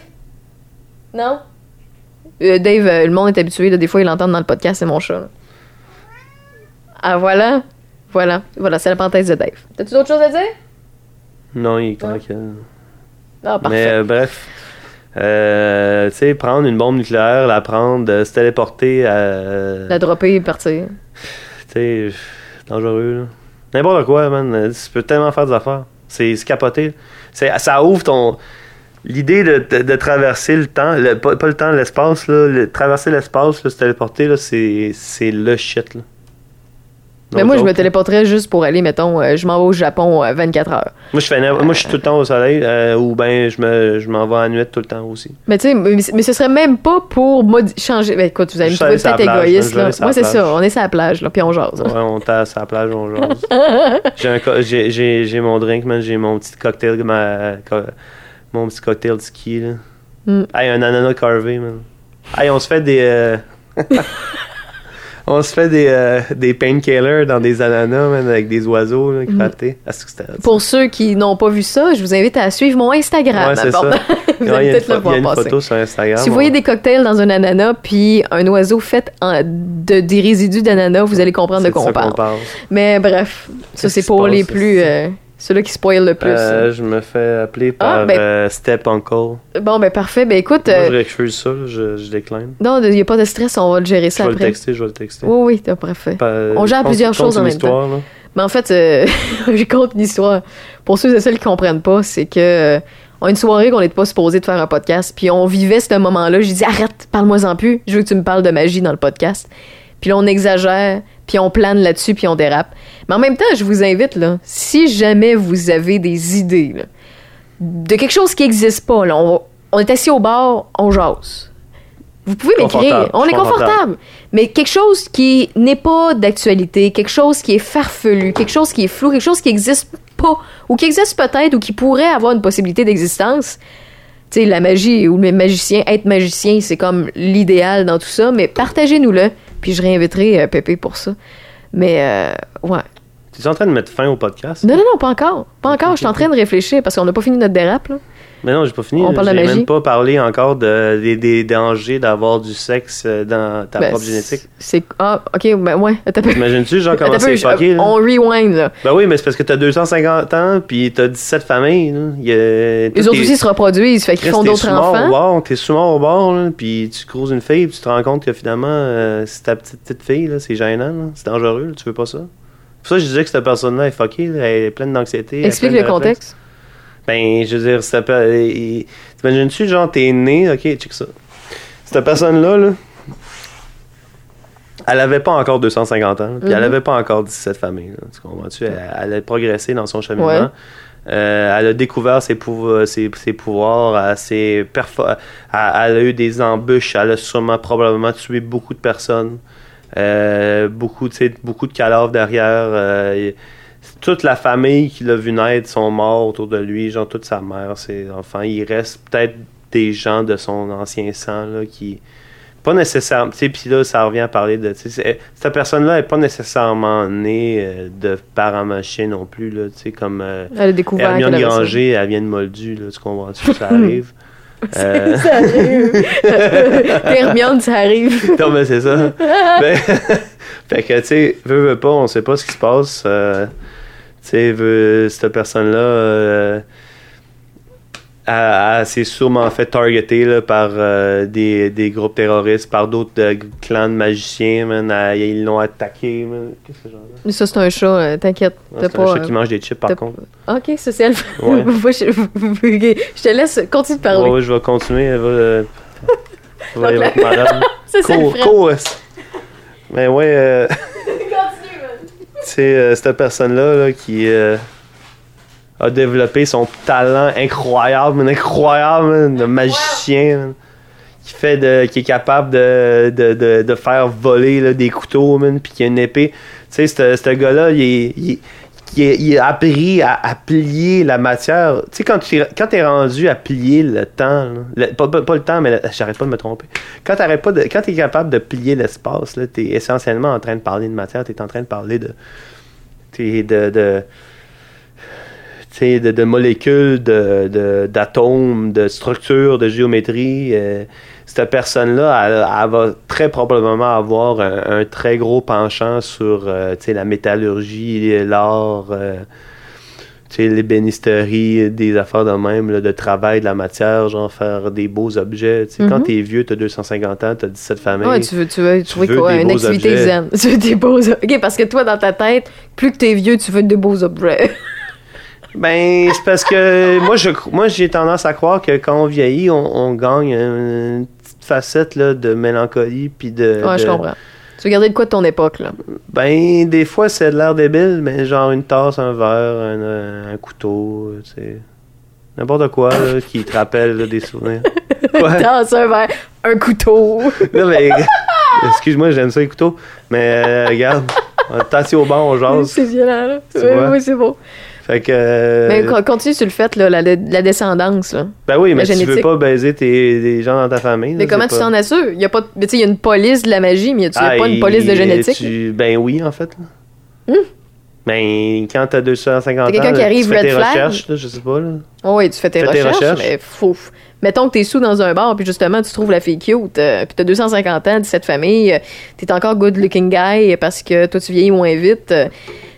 Non? Euh, Dave, euh, le monde est habitué, là, des fois, il l'entend dans le podcast, c'est mon chat. là. Ah, voilà. Voilà. Voilà, c'est la parenthèse de Dave. T'as-tu d'autres choses à dire? Non, il est tranquille. Ah, parfait. Mais euh, bref. Euh, tu sais, prendre une bombe nucléaire, la prendre, euh, se téléporter à. La dropper et partir. Tu sais, dangereux, là. N'importe quoi, man. euh, Tu peux tellement faire des affaires. C'est c'est capoté. C'est- Ça ouvre ton. L'idée de, de- de traverser le temps, le- pas, pas le temps, l'espace, là, le- traverser l'espace, là, se téléporter, là, c'est c'est le shit, là. Mais moi, je me téléporterais juste pour aller, mettons, euh, je m'en vais au Japon euh, 24 heures. Moi, je fais moi, je suis tout le temps au soleil, euh, ou ben, je me, je m'en vais à la nuit tout le temps aussi. Mais tu sais, mais, mais ce serait même pas pour modi- changer. Ben, écoute, vous allez me trouver peut-être égoïste, là. Moi, c'est ça. On est sur la plage, là, puis on jase. Ouais, on tasse à la plage, on jase. j'ai, un co- j'ai, j'ai, j'ai mon drink, man, j'ai mon petit cocktail, ma, co- mon petit cocktail de ski, là. Mm. Hey, un ananas carvé, man. Hey, on se fait des... euh, On se fait des, euh, des painkillers dans des ananas, man, avec des oiseaux là, grattés. Ah. Pour ceux qui n'ont pas vu ça, je vous invite à suivre mon Instagram. Ouais, c'est ça. vous Ouais, il y allez peut-être le pho- il y a voir une photo sur Instagram. Si vous voyez des cocktails dans un ananas puis un oiseau fait en- de, des résidus d'ananas, vous allez comprendre de quoi on parle. parle. Mais bref, ça c'est pour les plus... euh, ceux-là qui spoilent le plus. Euh, je me fais appeler Ah, par ben- euh, Step Uncle. Bon, ben parfait. Ben écoute, Moi, euh, je refuse ça, je, je décline. non, il n'y a pas de stress, on va le gérer Je ça vais le après. texter, je vais le texter. Oui, oui, t'as parfait. Pas- On gère je plusieurs je choses en même temps. histoire, là. Mais en fait, euh, je compte une histoire. Pour ceux et celles qui comprennent pas, c'est que on a une soirée qu'on n'était pas supposé de faire un podcast, puis on vivait ce moment-là. J'ai dit arrête, parle-moi-en plus. Je veux que tu me parles de magie dans le podcast. Puis là, on exagère, puis on plane là-dessus, puis on dérape. Mais en même temps, je vous invite là, si jamais vous avez des idées là, de quelque chose qui n'existe pas, là, on, on est assis au bar, on jase. Vous pouvez m'écrire. On est confortable. confortable. Mais quelque chose qui n'est pas d'actualité, quelque chose qui est farfelu, quelque chose qui est flou, quelque chose qui n'existe pas, ou qui existe peut-être, ou qui pourrait avoir une possibilité d'existence. Tu sais, la magie ou le magicien, être magicien, c'est comme l'idéal dans tout ça, mais partagez-nous-le, puis je réinviterai euh, Pépé pour ça. Mais, euh, ouais. Tu es en train de mettre fin au podcast? Non, non, non, pas encore. Pas encore. Je suis en train de réfléchir parce qu'on n'a pas fini notre dérape, là. Mais non, j'ai pas fini. On parle de J'ai magie. même pas parlé encore de, des, des dangers d'avoir du sexe euh, dans ta Ben, propre génétique. C'est. Ah, ok, ben ouais. T'imagines-tu, genre, comment c'est fucké, là? On rewind, là. Ben oui, mais c'est parce que t'as 250 ans, puis t'as 17 familles, là. Il y a- Les autres aussi se reproduisent, fait qu'ils font t'es d'autres souvent enfants. Au bar, t'es souvent au bar, là, puis tu croises une fille, puis tu te rends compte que finalement, euh, c'est ta petite, petite fille, là, c'est gênant, c'est dangereux, là, tu veux pas ça. Pour ça, je disais que cette personne-là est fuckée, elle est pleine d'anxiété. Explique pleine le contexte. Ben, je veux dire, ça peut. T'imagines-tu, genre, t'es né, ok, check ça. Cette personne-là, là, elle avait pas encore 250 ans, puis elle Mhm. avait pas encore 17 familles, là, tu comprends-tu? Elle, elle a progressé dans son cheminement. Ouais. Euh, elle a découvert ses, pouvo- ses, ses pouvoirs, perfo- elle, elle a eu des embûches, elle a sûrement probablement tué beaucoup de personnes, euh, beaucoup, beaucoup de cadavres derrière. euh, toute la famille qui l'a vu naître sont morts autour de lui, genre toute sa mère, ses enfants. Il reste peut-être des gens de son ancien sang là, qui. Pas nécessairement. Tu sais, puis là, ça revient à parler de. tu Cette personne-là n'est pas nécessairement née euh, de parents machins non plus, là, tu sais, comme. euh, Elle a découvert Hermione. Granger, elle vient de Moldu, là, tu comprends-tu? Ça arrive. Euh, Ça arrive. Hermione, ça arrive. non, mais c'est ça. Ben, fait que, tu sais, veut, veut pas, on sait pas ce qui se passe. euh, tu sais, veut- cette personne-là, euh, elle, elle s'est sûrement fait targeter là, par euh, des, des groupes terroristes, par d'autres euh, clans de magiciens, man. Elle- ils l'ont attaqué. Qu'est-ce que genre? Ça, c'est un chat, euh, t'inquiète. C'est un chat qui euh, mange des chips, par contre. Ok, ça, c'est elle. Ouais. Je... te laisse, continue de parler. Ouais, ouais, je vais continuer. Va, euh, va- Donc, malade. C'est Cool, cool. Mais ouais, c'est euh, cette personne-là là, qui euh, a développé son talent incroyable, incroyable, de magicien, qui fait de, qui est capable de, de, de, de faire voler là, des couteaux, puis qui a une épée. Tu sais, ce gars-là, il, est- il, il, a appris à, plier la matière. Tu sais, quand tu es- quand t'es rendu à plier le temps, pas, pas- le temps, mais j'arrête pas de me tromper. Quand de, quand t'es capable de plier l'espace, là, t'es essentiellement en train de parler de matière, t'es en train de parler de, t'es de, de, tu de, de molécules, de, de- d'atomes, de, structures, de géométrie. euh, cette personne-là, elle, elle va très probablement avoir un, un très gros penchant sur euh, tu la métallurgie, l'art, euh, tu l'ébénisterie, des affaires de même, là, de travail de la matière, genre faire des beaux objets. Tu sais, Quand Mhm. t'es vieux, t'as 250 ans, t'as 17 familles. Ouais, tu veux, tu veux trouver veux quoi? des Une beaux activité objets. zen. Tu veux des beaux Ok, parce que toi, dans ta tête, plus que t'es vieux, tu veux de beaux objets. Ben, c'est parce que moi, je, moi, j'ai tendance à croire que quand on vieillit, on, on gagne une petite facette là, de mélancolie puis de. Ouais, je comprends. Tu veux garder de quoi de ton époque, là? Ben, des fois, c'est de l'air débile, mais genre une tasse, un verre, un, un couteau, tu sais. N'importe quoi là, qui te rappelle là, des souvenirs. Quoi? Dans un verre, un couteau. Non, mais. Excuse-moi, j'aime ça les couteaux. Mais euh, regarde, on est assis au banc, on jase. C'est violent, là. Oui, oui, c'est beau. Fait que. euh, Mais co- continue sur le fait, là, la, la descendance. Là. ben oui, mais tu veux pas baiser tes, des gens dans ta famille. Mais là, comment tu t'en assures? Il y a pas, tu sais, il y a une police de la magie, mais a Ah, pas une police de génétique? tu- Ben oui, en fait. là. Ben, quand t'as 250 ans, T'as quelqu'un qui arrive tu fais red tes flag? recherches, là, je sais pas. Là. Oh, oui, tu fais tes, Fais tes recherches, recherches. mais faut... Mettons que t'es sous dans un bar, puis justement, tu trouves la fille cute, euh, puis t'as 250 ans, 17 familles, euh, t'es encore good looking guy parce que toi, tu vieillis moins vite. euh,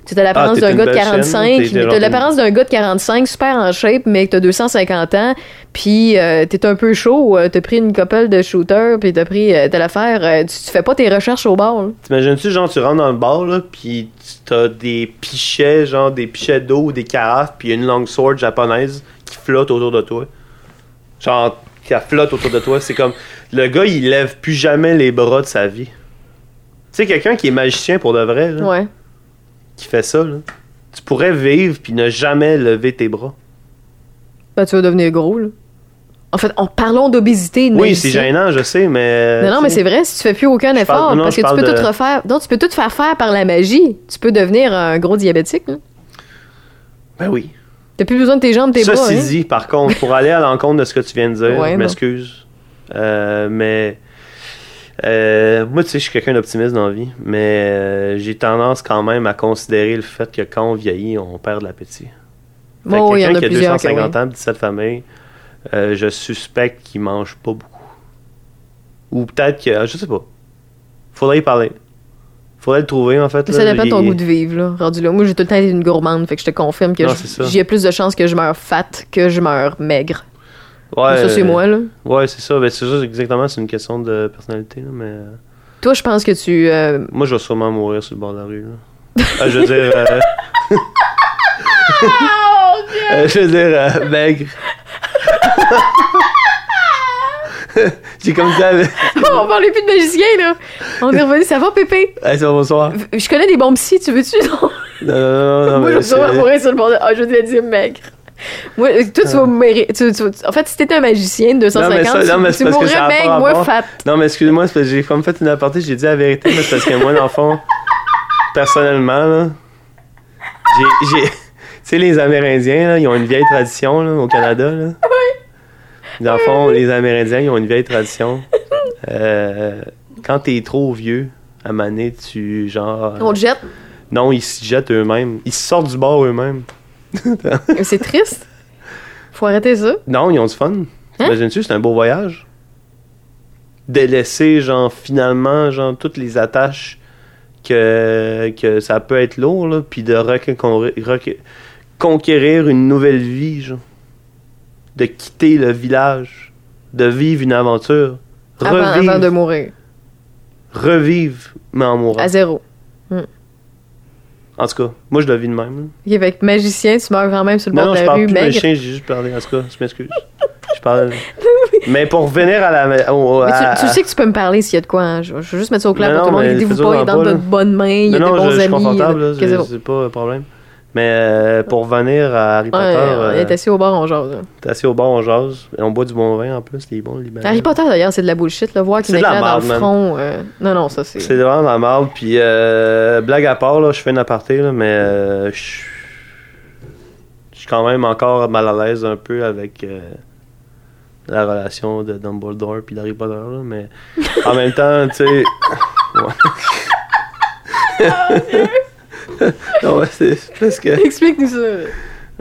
tu as l'apparence Ah, t'es d'un gars de belle chaîne, 45, t'es- t'es mais genre t'as l'apparence d'un gars de 45, super en shape, mais que t'as 250 ans, puis euh, t'es un peu chaud, euh, t'as pris une couple de shooters, puis t'as pris euh, telle affaire, euh, tu, tu fais pas tes recherches au bar. T'imagines-tu, genre, tu rentres dans le bar, là, pis t'as des pichets, genre, des pichets d'eau, des carafes, puis une longue sword japonaise qui flotte autour de toi? Genre, qui flotte autour de toi. C'est comme. Le gars, il lève plus jamais les bras de sa vie. Tu sais, quelqu'un qui est magicien pour de vrai, là, Ouais. Qui fait ça, là. Tu pourrais vivre puis ne jamais lever tes bras. Ben, tu vas devenir gros, là. En fait, en parlons d'obésité. Oui, c'est gênant, je sais, mais. Non, non, mais c'est vrai, si tu fais plus aucun effort, parle- non, parce que tu peux de- tout refaire. Non, tu peux tout faire faire par la magie. Tu peux devenir un gros diabétique. là. Ben oui. T'as plus besoin de tes jambes, tes bras. Ceci hein. dit, par contre, pour aller à l'encontre de ce que tu viens de dire, Ouais, je m'excuse. Euh, mais. Euh, moi, tu sais, je suis quelqu'un d'optimiste dans la vie, mais euh, j'ai tendance quand même à considérer le fait que quand on vieillit, on perd de l'appétit. Que Oh, il y en quelqu'un qui a plusieurs. que 250 oui. ans, 17 familles, euh, je suspecte qu'il mange pas beaucoup. Ou peut-être que. Je sais pas. Faudrait y parler. Faudrait le trouver, en fait. Là. ça dépend de ton goût de vivre, là. Rendu là. Moi, j'ai tout le temps été une gourmande, fait que je te confirme que j'ai plus de chances que je meure fat que je meure maigre. Ouais, ça, c'est euh, moi, là. Ouais, c'est ça. Ben, c'est ça, exactement. C'est une question de personnalité, là, mais. euh, Toi, je pense que tu. euh, Moi, je vais sûrement mourir sur le bord de la rue. Là. Ah, je veux dire. euh, euh, je veux dire, euh, maigre. J'ai comme ça. avec- on parlait plus de magicien, là. On est revenu. Ça va, Pépé? Hey, ça va, bonsoir. Je connais des bons psys, tu veux-tu? Non? Non, non, non, non, Moi, je mais vais sûrement c'est- mourir sur le bord de. Ah, je te dire maigre. Moi, euh, toi, tu vas mourir. tu- tu- en fait, si t'étais un magicien de 250, Non, mais ça- tu- tu mourrais maigre, moi, fat. Non, mais excusez-moi, c'est parce que j'ai comme fait une aparté, j'ai dit la vérité, mais c'est parce que moi, dans le fond, personnellement, là, j'ai. Tu sais, les Amérindiens, là, ils ont une vieille tradition là, au Canada. Là. Dans le fond, les Amérindiens, ils ont une vieille tradition. Euh, quand t'es trop vieux, à maner, tu genre. On te jette? Non, ils se jettent eux-mêmes. Ils sortent du bord eux-mêmes. C'est triste. Faut arrêter ça. Non, ils ont du fun. Hein? Imagines-tu, c'est un beau voyage? De laisser, genre, finalement, genre, toutes les attaches que, que ça peut être lourd, là, puis de recon- rec- conquérir une nouvelle vie, genre. De quitter le village. De vivre une aventure. Avant, Revivre. avant de mourir. Revivre, mais en mourant. À zéro. En tout cas, moi, je le vis de même. Ok, avec magicien, tu meurs quand même sur le Non, bord non, de je la parle rue, plus de maigre. chien, j'ai juste parlé. En tout cas, je m'excuse. Je parle. Mais pour revenir à la. au- Mais à- tu, tu sais que tu peux me parler s'il y a de quoi. hein. Je, je veux juste mettre ça au clair Non, pour tout le non, monde. fais-en pas, il est dans de bonnes mains, il y a non, des non, bons je, je suis amis. confortable, c'est pas un problème. Mais euh, pour venir à Harry? Potter, Ouais, euh, on est assis au bar, on jase. là. t'es assis au bar, on jase. Et on boit du bon vin en plus, c'est bon, le Libanais. Harry Potter, d'ailleurs, c'est de la bullshit. Là, voir de la éclaire dans le front. euh, Non, non, ça, c'est. C'est vraiment de la merde. Puis, euh, blague à part, là, je fais une aparté, là, mais euh, je suis quand même encore mal à l'aise un peu avec euh, la relation de Dumbledore puis d'Harry Potter, là, mais en même temps, tu sais. Ouais. non, c'est c'est parce que. Explique-nous ça.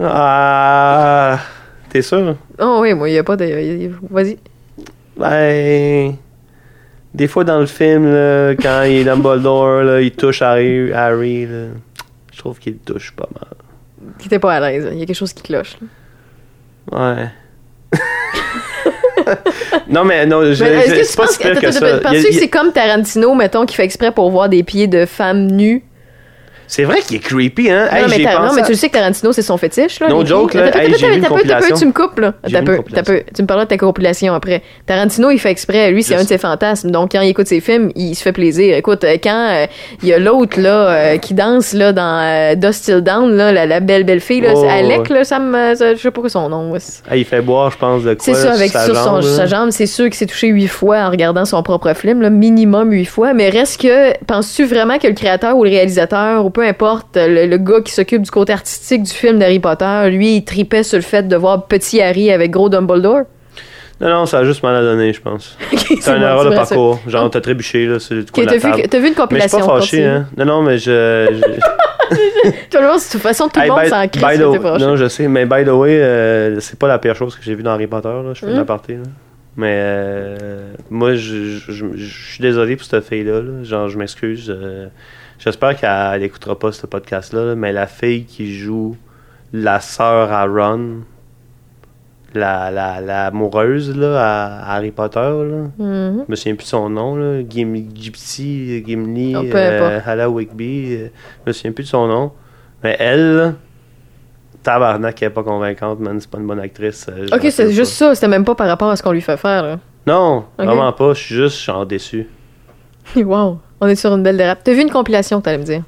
Ah. T'es sûr? Oh, oui, moi, il n'y a pas de. Vas-y. Ben. Des fois dans le film, là, quand il est Dumbledore, là, il touche Harry, Harry là, je trouve qu'il touche pas mal. T'étais pas à l'aise. Il y a quelque chose qui cloche. là. Ouais. non, mais non, je, Mais est-ce je- que tu pas penses si que c'est comme Tarantino, mettons, qui fait exprès pour voir des pieds de femmes nues? C'est vrai qu'il est creepy, hein? non, Hey, mais non, mais tu le sais que Tarantino, c'est son fétiche, là. No joke, là. Hey, j'ai vu une compilation. tu me coupes, là. Peu, un peu. Tu me parleras de ta compilation après. Tarantino, il fait exprès. Lui, c'est un de ses fantasmes. Donc, quand il écoute ses films, il se fait plaisir. Écoute, euh, quand euh, il y a l'autre, là, euh, qui danse, là, dans Dust Till Down, là, la, belle, belle fille, là, Oh, Alec, là, ça me, je sais pas quoi son nom. il fait boire, je pense, de quoi. C'est ça, avec sa sur jambe, là. sa jambe, c'est sûr qu'il s'est touché huit fois en regardant son propre film, là, minimum huit fois. Mais reste que, penses-tu vraiment que le créateur ou le réalisateur, ou peu importe, le, le gars qui s'occupe du côté artistique du film d'Harry Potter, lui, il tripait sur le fait de voir petit Harry avec gros Dumbledore. Non, non, ça a juste mal à donner, je pense. C'est bon, erreur c'est de ça. parcours. Genre, t'as trébuché, là, coin Ok, de t'as vu, une Mais je suis compilation. pas fâché, hein. Non, non, mais je... vas le voir, de toute façon, tout le Hey, monde by- s'en by crie the- fâché. Non, je sais, mais by the way, euh, c'est pas la pire chose que j'ai vue dans Harry Potter, là. Je fais Hmm? une aparté, là. Mais euh, moi, je, je, je- je suis désolé pour cette fille-là. là. Genre, je m'excuse. euh, J'espère qu'elle elle écoutera pas ce podcast-là, là, mais la fille qui joue la sœur à Ron, la, la, la amoureuse là, à, Harry Potter, là. Mhm. Je me souviens plus de son nom, là. Gim, Gypsy, Gimli, Oh, euh. Halla Wigby. euh, je me souviens plus de son nom. Mais elle, là, tabarnak, elle est pas convaincante, man. C'est pas une bonne actrice. euh, Ok, c'est juste ça, c'était même pas par rapport à ce qu'on lui fait faire. Là. Non, vraiment pas. Je suis juste genre déçu. Wow, on est sur une belle dérape. T'as vu une compilation, t'allais me dire?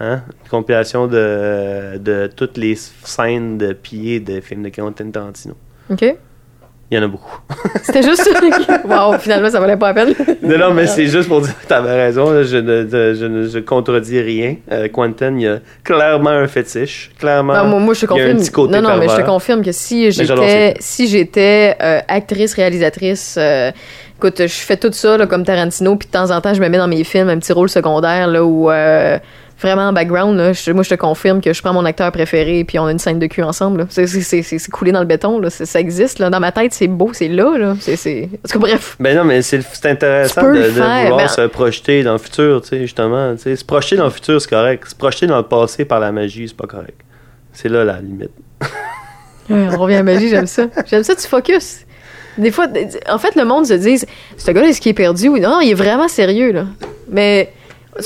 Hein? Une compilation de, de toutes les scènes de pillés de films de Quentin Tarantino. Ok? Il y en a beaucoup. C'était juste wow, finalement, ça valait pas la peine. non, non, mais c'est juste pour dire que t'avais raison. là, je, ne, de- je ne je contredis rien. Euh, Quentin, il y a clairement un fétiche. Clairement. Non, moi, moi, je te confirme. petit côté non, non, mais je te confirme que si j'étais, si j'étais euh, actrice, réalisatrice, euh, écoute, je fais tout ça là, comme Tarantino, puis de temps en temps, je me mets dans mes films un petit rôle secondaire là où euh, vraiment en background, là, je- moi, je te confirme que je prends mon acteur préféré, puis on a une scène de cul ensemble. C'est, coulé dans le béton, là. Ça existe. Là. Dans ma tête, c'est beau, c'est là. là. C'est. Parce que bref. Ben non, mais c'est intéressant de, de faire, vouloir mais- se projeter dans le futur, tu sais, justement. tu sais. Se projeter dans le futur, c'est correct. Se projeter dans le passé par la magie, c'est pas correct. C'est là la limite. Ouais, on revient à la magie, j'aime ça. J'aime ça, tu focus. Des fois, en fait, le monde se dit, ce gars-là, est-ce qu'il est perdu? Oui, non, il est vraiment sérieux, là. Mais,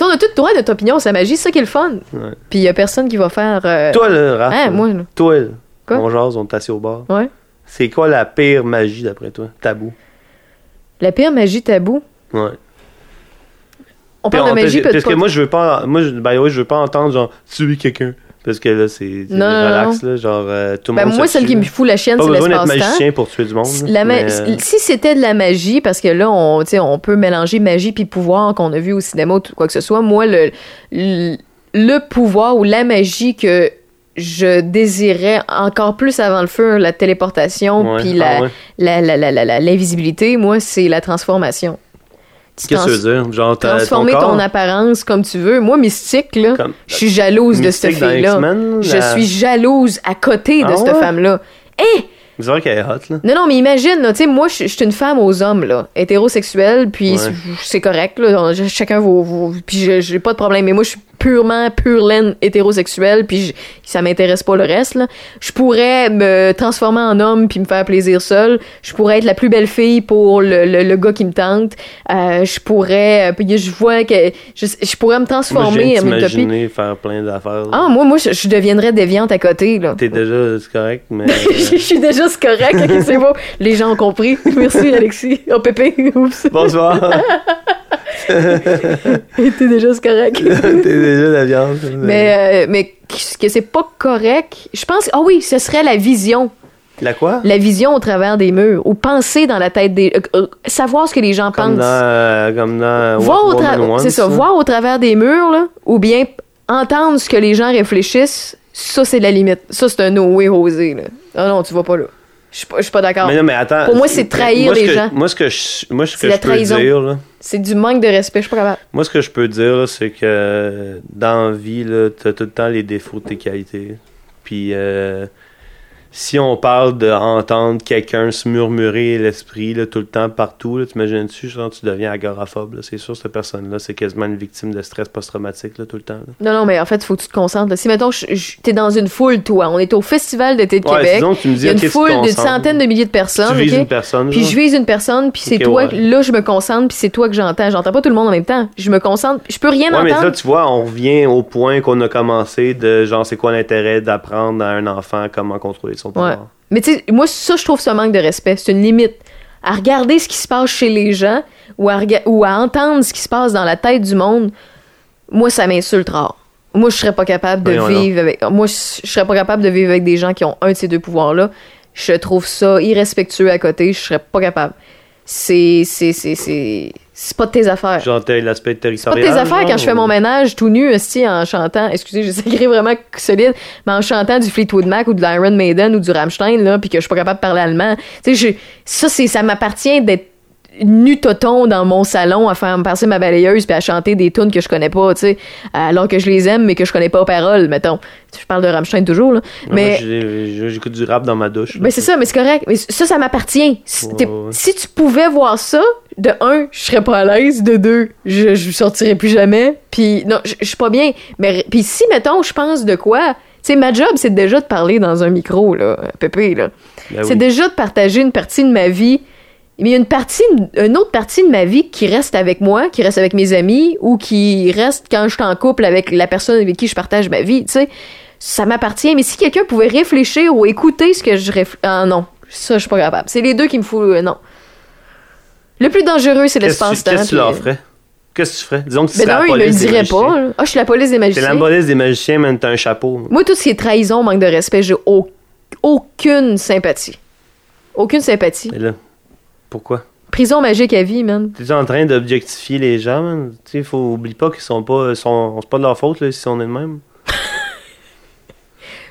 on a tout droit de notre opinion la magie, c'est ça qui est le fun. Ouais. Puis il y a personne qui va faire. euh, Toi, là, Raph, Hein, moi, là. toi, là, Quoi? on jase, on est au bar. Ouais. C'est quoi la pire magie d'après toi? Tabou? La pire magie tabou? Ouais. On Puis parle de on- magie, parce, peut-être que pas. moi, je veux pas. Moi, je, way, je veux pas entendre genre tuer quelqu'un. Parce que là, c'est c'est Non, non, relax, là. Genre, euh, tout le Ben, monde. moi, celle qui me fout la chienne, c'est l'espace-temps. magicien pour tuer du monde. La mais, euh, Si c'était de la magie, parce que là, on, on peut mélanger magie puis pouvoir qu'on a vu au cinéma ou tout- quoi que ce soit. Moi, le, le, le pouvoir ou la magie que je désirais encore plus avant le feu, la téléportation puis Ah ouais. la- l'invisibilité, moi, c'est la transformation. Qu'est-ce que tu veux dire? Genre, Transformer ton, apparence comme tu veux. Moi, Mystique, là, Comme- je suis jalouse de cette fille-là. Je la- suis jalouse à côté de Ah cette ouais? femme-là. Hé! C'est vrai qu'elle est hot, là. Non, non, mais imagine, là, tu sais, moi, je suis une femme aux hommes, là, hétérosexuelle, puis Ouais. c'est- correct, là, ch- chacun vos... vos puis j'ai pas de problème, mais moi, je suis purement, pure laine hétérosexuelle, puis je- ça m'intéresse pas le reste, là. Je pourrais me transformer en homme puis me faire plaisir seule. Je pourrais être la plus belle fille pour le, le, le gars qui me tente. Euh, je pourrais... euh, puis je vois que... Je, je pourrais me Moi, je transformer viens en utopie. t'imaginer faire plein d'affaires. Ah, moi, moi, je, je deviendrais déviante à côté, là. T'es déjà, c'est correct, mais. je suis déjà c'est correct, c'est bon. Les gens ont compris. Merci, Alexis. Oh, Pépé. Oups. Bonsoir. T'es déjà correct. T'es déjà la viande. mais, euh, mais que c'est pas correct. Je pense. Ah oui, ce serait la vision. La quoi? La vision au travers des murs. Ou penser dans la tête des. euh, euh, savoir ce que les gens Comme pensent. dans. euh, Comme dans. voir au tra- ça, voir au travers des murs, là. Ou bien entendre ce que les gens réfléchissent. Ça, c'est la limite. Ça, c'est un no way osé, là. Ah non, tu vas pas là. Je suis pas, je suis pas d'accord. Mais non, mais attends. Pour moi, c'est trahir moi, les que- gens. Moi, ce que je, moi, ce C'est que la je peux dire. C'est du manque de respect. Je suis pas capable. Moi, ce que je peux dire, c'est que dans la vie, t'as tout le temps les défauts de tes qualités. Puis, euh, si on parle d'entendre quelqu'un se murmurer l'esprit là, tout le temps, partout, là, t'imagines-tu, genre, tu deviens agoraphobe. là. C'est sûr, cette personne-là, c'est quasiment une victime de stress post-traumatique là, tout le temps. là. Non, non, mais en fait, il faut que tu te concentres. là. Si, mettons, t'es dans une foule, toi, on est au Festival d'été de Ouais, Québec, que tu me dis, il y a une foule d'une concentres. centaine de milliers de personnes, Tu vises une personne. puis je vise une personne, puis c'est toi, ouais. là, je me concentre, puis c'est toi que j'entends. J'entends pas tout le monde en même temps. Je me concentre, je peux rien Ouais, mais entendre. ça, tu vois, on revient au point qu'on a commencé de genre, c'est quoi l'intérêt d'apprendre à un enfant comment contrôler Ouais. Mais tu sais, moi, ça, je trouve ce manque de respect. C'est une limite. À regarder ce qui se passe chez les gens ou à, ou à entendre ce qui se passe dans la tête du monde, moi, ça m'insulte rare. Moi, je serais pas capable de vivre avec. Moi, je je serais pas capable de vivre avec des gens qui ont un de ces deux pouvoirs-là. Je trouve ça irrespectueux à côté. Je serais pas capable. C'est. C'est. C'est. C'est. pas de tes affaires. Genre, t'as l'aspect C'est pas territorial. de tes affaires genre, quand je fais mon ménage tout nu, esti, en chantant, excusez, j'ai vraiment solide, mais en chantant du Fleetwood Mac ou de l'Iron Maiden ou du Rammstein, là, puis que je suis pas capable de parler allemand. Tu sais, ça, c'est, ça m'appartient d'être nu toton dans mon salon à faire me passer ma balayeuse puis à chanter des tunes que je connais pas, tu sais, alors que je les aime mais que je connais pas aux paroles, mettons. Je parle de Rammstein toujours, là. Mais. j'écoute du rap dans ma douche. Ben c'est ça, mais c'est correct. Mais ça, ça m'appartient. Si, Ouais, t'es- ouais. si tu pouvais voir ça, de un, je serais pas à l'aise. De deux, je, je sortirais plus jamais. Puis non, je suis pas bien. Mais puis si mettons, je pense de quoi. Tu sais, ma job, c'est déjà de parler dans un micro, là, Pépé, là. Ben c'est oui. déjà de partager une partie de ma vie. Mais il y a une partie, une autre partie de ma vie qui reste avec moi, qui reste avec mes amis, ou qui reste quand je suis en couple avec la personne avec qui je partage ma vie, tu sais. Ça m'appartient. Mais si quelqu'un pouvait réfléchir ou écouter ce que je réfléchis. Ah non, ça, je suis pas capable. C'est les deux qui me foutent. euh, non. Le plus dangereux, c'est tu- l'espace-temps. qu'est-ce que tu leur ferais? Qu'est-ce que tu ferais? Disons que tu Ben non, la il me le police dirait pas. Ah, je suis la police des T'es magiciens. la police des magiciens, mais t'as un chapeau. Moi, tout ce qui est trahison, manque de respect, j'ai au- aucune sympathie. Aucune sympathie. Et là, pourquoi? Prison magique à vie, man. T'es en train d'objectifier les gens, man? Tu faut oublie pas qu'ils sont pas. Sont, c'est pas de leur faute, là, si on est de même.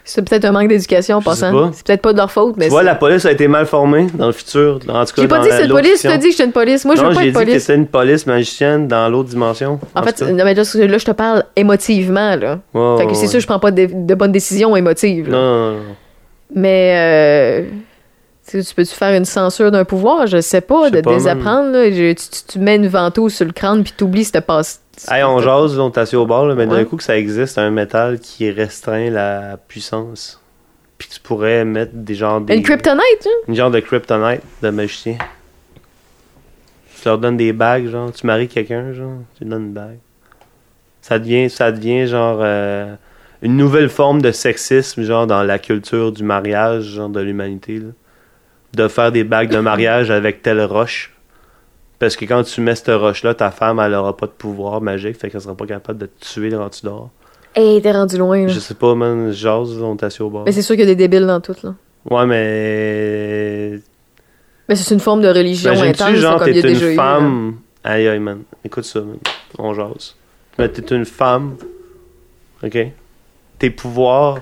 C'est peut-être un manque d'éducation en Je passant. pas. C'est peut-être pas de leur faute, mais tu vois, c'est- la police a été mal formée dans le futur. En tout cas, J'ai pas dans dit que c'était une police, tu as dit que j'étais une police. Moi, je non, veux pas j'ai être dit que police. c'était une police magicienne dans l'autre dimension. En fait, non, mais là, là, je te parle émotivement, là. Fait que c'est sûr, je prends pas de, de bonnes décisions émotives. là. Non, non. Mais, euh, tu peux-tu faire une censure d'un pouvoir? Je sais pas, Je sais de pas, désapprendre. Là. Je- tu, tu- tu mets une ventouse sur le crâne puis t'oublies cette passe. Hey, on jase, on est au bord, là, mais d'un coup que ça existe, un métal qui restreint la puissance. Puis que tu pourrais mettre des genres des. Une kryptonite, hein? Une genre de kryptonite de magicien. Tu leur donnes des bagues, genre. Tu maries quelqu'un, genre. Tu lui donnes une bague. Ça devient, ça devient genre euh, une nouvelle forme de sexisme, genre dans la culture du mariage, genre de l'humanité. là. De faire des bagues de mariage avec telle roche. Parce que quand tu mets cette roche-là, ta femme, elle aura pas de pouvoir magique, fait qu'elle sera pas capable de te tuer quand tu dors. Hey, t'es rendu loin, là. Je sais pas, man, jase, on assis au bord. Mais c'est sûr qu'il y a des débiles dans tout, là. Ouais, mais Mais c'est une forme de religion intense, genre, il y t'es une eu. femme. Aïe, aïe, man. Écoute ça, man. On jase. Mais t'es une femme. OK? Tes pouvoirs.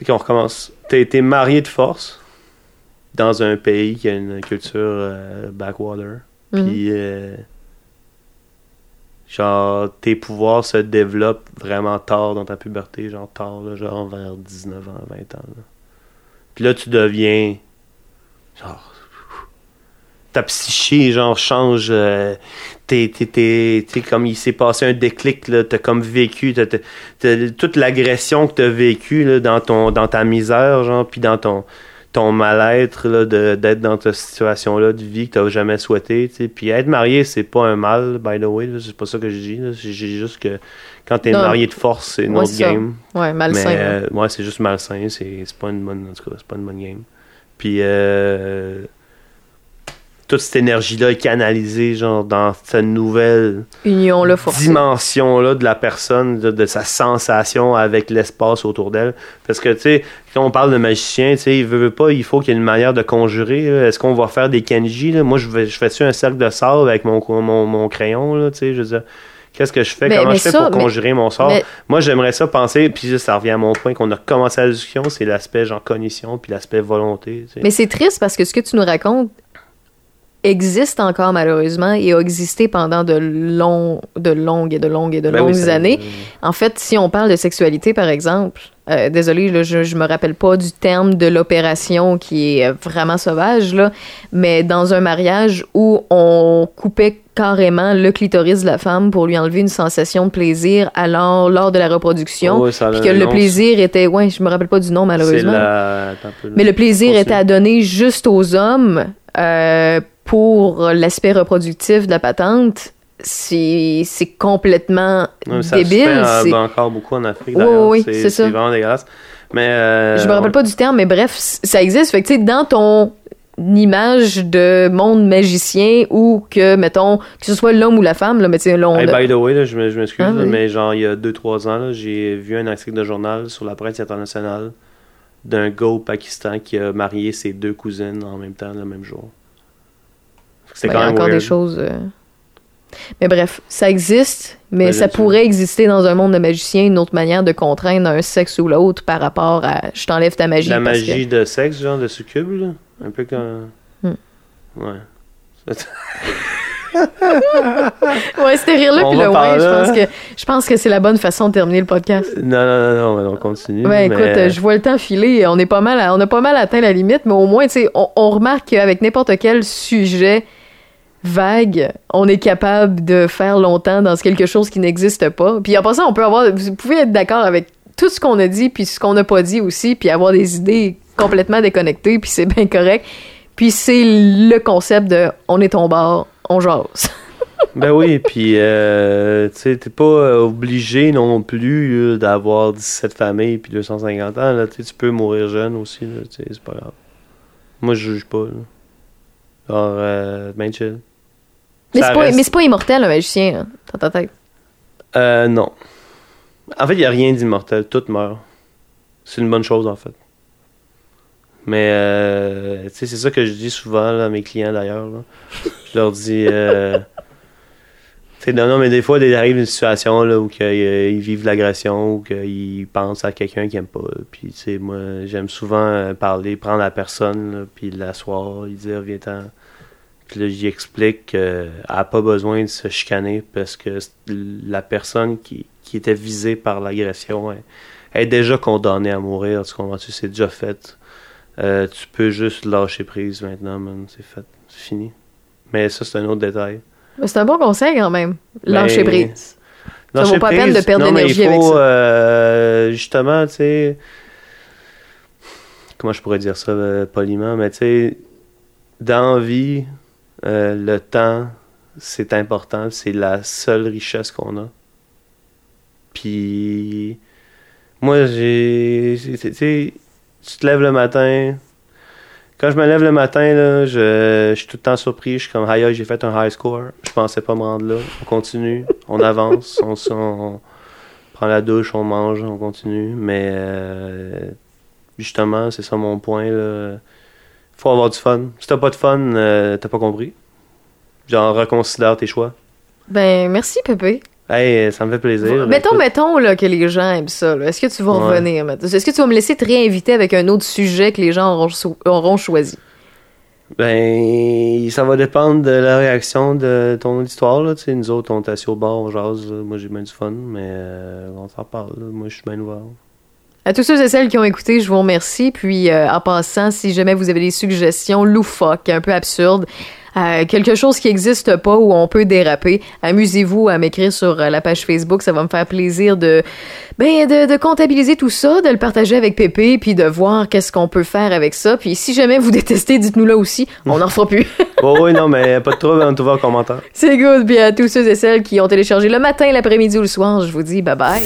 OK, on recommence. T'es t'es marié de force dans un pays qui a une culture euh, backwater. Mhm. Puis, euh, genre, tes pouvoirs se développent vraiment tard dans ta puberté, genre tard, là, genre vers 19 ans, 20 ans. là. Puis là, tu deviens, genre, ta psyché, genre, change. euh, t'es, comme il s'est passé un déclic, là, t'as comme vécu, t'as, t'as- t'as toute l'agression que t'as vécue, là, dans ton, dans ta misère, genre, puis dans ton, ton mal-être, là, de, d'être dans cette situation-là de vie que t'as jamais souhaité, tu sais. Puis être marié, c'est pas un mal, by the way, c'est pas ça que je dis. J'ai j'ai juste que quand t'es Non. marié de force, c'est une Ouais, autre ça. game. Ouais, malsain. Mais là. euh, ouais, c'est juste malsain. C'est c'est pas une bonne. En tout cas, c'est pas une bonne game. Puis euh, toute cette énergie-là est canalisée genre dans cette nouvelle Union, là, forcée. dimension-là de la personne, de, de sa sensation avec l'espace autour d'elle. Parce que tu sais, quand on parle de magicien, tu sais, il veut, veut pas, il faut qu'il y ait une manière de conjurer. Est-ce qu'on va faire des kanji? là? Moi, je, vais, je fais-tu un cercle de sable avec mon, mon, mon crayon, là, tu sais, je veux dire. Qu'est-ce que je fais? Mais- Comment mais je fais ça, pour mais- conjurer mon sort? Moi, j'aimerais ça penser, puis ça, ça revient à mon point qu'on a commencé la discussion, c'est l'aspect genre cognition, puis l'aspect volonté. tu sais. Mais c'est triste parce que ce que tu nous racontes existe encore malheureusement et a existé pendant de, longs, de longues et de longues et de Ben oui, longues ça- années. En fait, si on parle de sexualité, par exemple, euh, désolé, là, je, je me rappelle pas du terme de l'opération qui est euh, vraiment sauvage, là, mais dans un mariage où on coupait carrément le clitoris de la femme pour lui enlever une sensation de plaisir alors lors de la reproduction, a puis que le nom, plaisir était, ouais, je me rappelle pas du nom malheureusement. la... Mais le plaisir était à donner juste aux hommes euh, pour l'aspect reproductif de la patente. C'est complètement Non, ça se débile. fait, euh, encore beaucoup en Afrique, Oui, oui, c'est ça. C'est vraiment dégueulasse. Mais, euh, je me rappelle pas du terme, mais bref, ça existe. Fait que, tu sais, dans ton image de monde magicien ou que, mettons, que ce soit l'homme ou la femme, là, mais tu sais, Hey, by the way, là, je me- je m'excuse, Ah, mais genre, il y a 2-3 ans, j'ai vu un article de journal sur la presse internationale d'un gars au Pakistan qui a marié ses deux cousines en même temps, le même jour. C'est Ben, quand il y a même encore weird. des choses. euh. Mais bref, ça existe, mais ça pourrait exister dans un monde de magiciens, une autre manière de contraindre un sexe ou l'autre par rapport à je t'enlève ta magie. La parce que- magie de sexe, genre de succube, là? Un peu comme. Hmm. Ouais. Ouais, c'était rire là puis par ouais, je là. pense que je pense que c'est la bonne façon de terminer le podcast. Non, non, non, non, on continue. Ouais, mais- écoute, je vois le temps filer, on est pas mal, à- on a pas mal atteint la limite, mais au moins, tu sais, on, on remarque qu'avec n'importe quel sujet vague, on est capable de faire longtemps dans quelque chose qui n'existe pas. Puis en passant, on peut avoir, vous pouvez être d'accord avec tout ce qu'on a dit, puis ce qu'on n'a pas dit aussi, puis avoir des idées complètement déconnectées, puis c'est bien correct. Puis c'est le concept de on est ton bar, on jase. Ben oui, puis euh, tu sais, t'es pas euh, obligé non plus là, d'avoir 17 familles puis 250 ans. Là, Tu peux mourir jeune aussi, c'est pas grave. Moi, je juge pas. Là. Genre, euh, ben chill. Mais c'est pas, mais c'est pas immortel, un magicien, hein, dans ta tête. Euh, non. En fait, il n'y a rien d'immortel. Tout meurt. C'est une bonne chose, en fait. Mais, euh, tu sais, c'est ça que je dis souvent là, à mes clients, d'ailleurs. là. Je leur dis... Euh, non, non, mais des fois, il arrive une situation là, où que, euh, ils vivent l'agression ou qu'ils pensent à quelqu'un qu'ils n'aiment pas. Puis, tu sais, moi, j'aime souvent euh, parler, prendre la personne, là, puis l'asseoir, lui dire, viens-t'en. Puis là, j'y explique qu'elle n'a pas besoin de se chicaner parce que la personne qui, qui était visée par l'agression elle, elle est déjà condamnée à mourir. Tu comprends-tu? C'est déjà fait. Euh, tu peux juste lâcher prise maintenant, man. C'est fait. C'est fini. Mais ça, c'est un autre détail. C'est un bon conseil quand même. Lâcher Ben, prise. Ça Lâcher vaut pas la peine de perdre l'énergie avec ça. euh, justement, tu sais... Comment je pourrais dire ça euh, poliment? Mais tu sais, dans vie, euh, le temps, c'est important. C'est la seule richesse qu'on a. Puis... Moi, j'ai... Tu sais, tu te lèves le matin... Quand je me lève le matin, je, je suis tout le temps surpris. Je suis comme, aïe, j'ai fait un high score. Je pensais pas me rendre là. On continue, on avance, on, on prend la douche, on mange, on continue. Mais euh, justement, c'est ça mon point. Faut avoir du fun. Si t'as pas de fun, euh, t'as pas compris. Genre, reconsidère tes choix. Ben, merci, Pépé. Hey, ça me fait plaisir. mettons, Écoute, mettons là, que les gens aiment ça. là. Est-ce que tu vas Ouais. revenir? Est-ce que tu vas me laisser te réinviter avec un autre sujet que les gens auront, cho- auront choisi? Ben, ça va dépendre de la réaction de ton histoire. Là. Nous autres, on est assis au bar, on jase. Moi, j'ai bien du fun, mais euh, on s'en parle. là. Moi, je suis bien ouvert. À tous ceux et celles qui ont écouté, je vous remercie. Puis, euh, en passant, si jamais vous avez des suggestions loufoques, un peu absurdes, euh, quelque chose qui n'existe pas où on peut déraper, amusez-vous à m'écrire sur euh, la page Facebook. Ça va me faire plaisir de, ben, de, de comptabiliser tout ça, de le partager avec Pépé, puis de voir qu'est-ce qu'on peut faire avec ça. Puis, si jamais vous détestez, dites-nous là aussi. On n'en fera plus. Oh, oui, non, mais pas de trouble, on te voit en commentaire. C'est good. Puis à tous ceux et celles qui ont téléchargé le matin, l'après-midi ou le soir, je vous dis bye bye.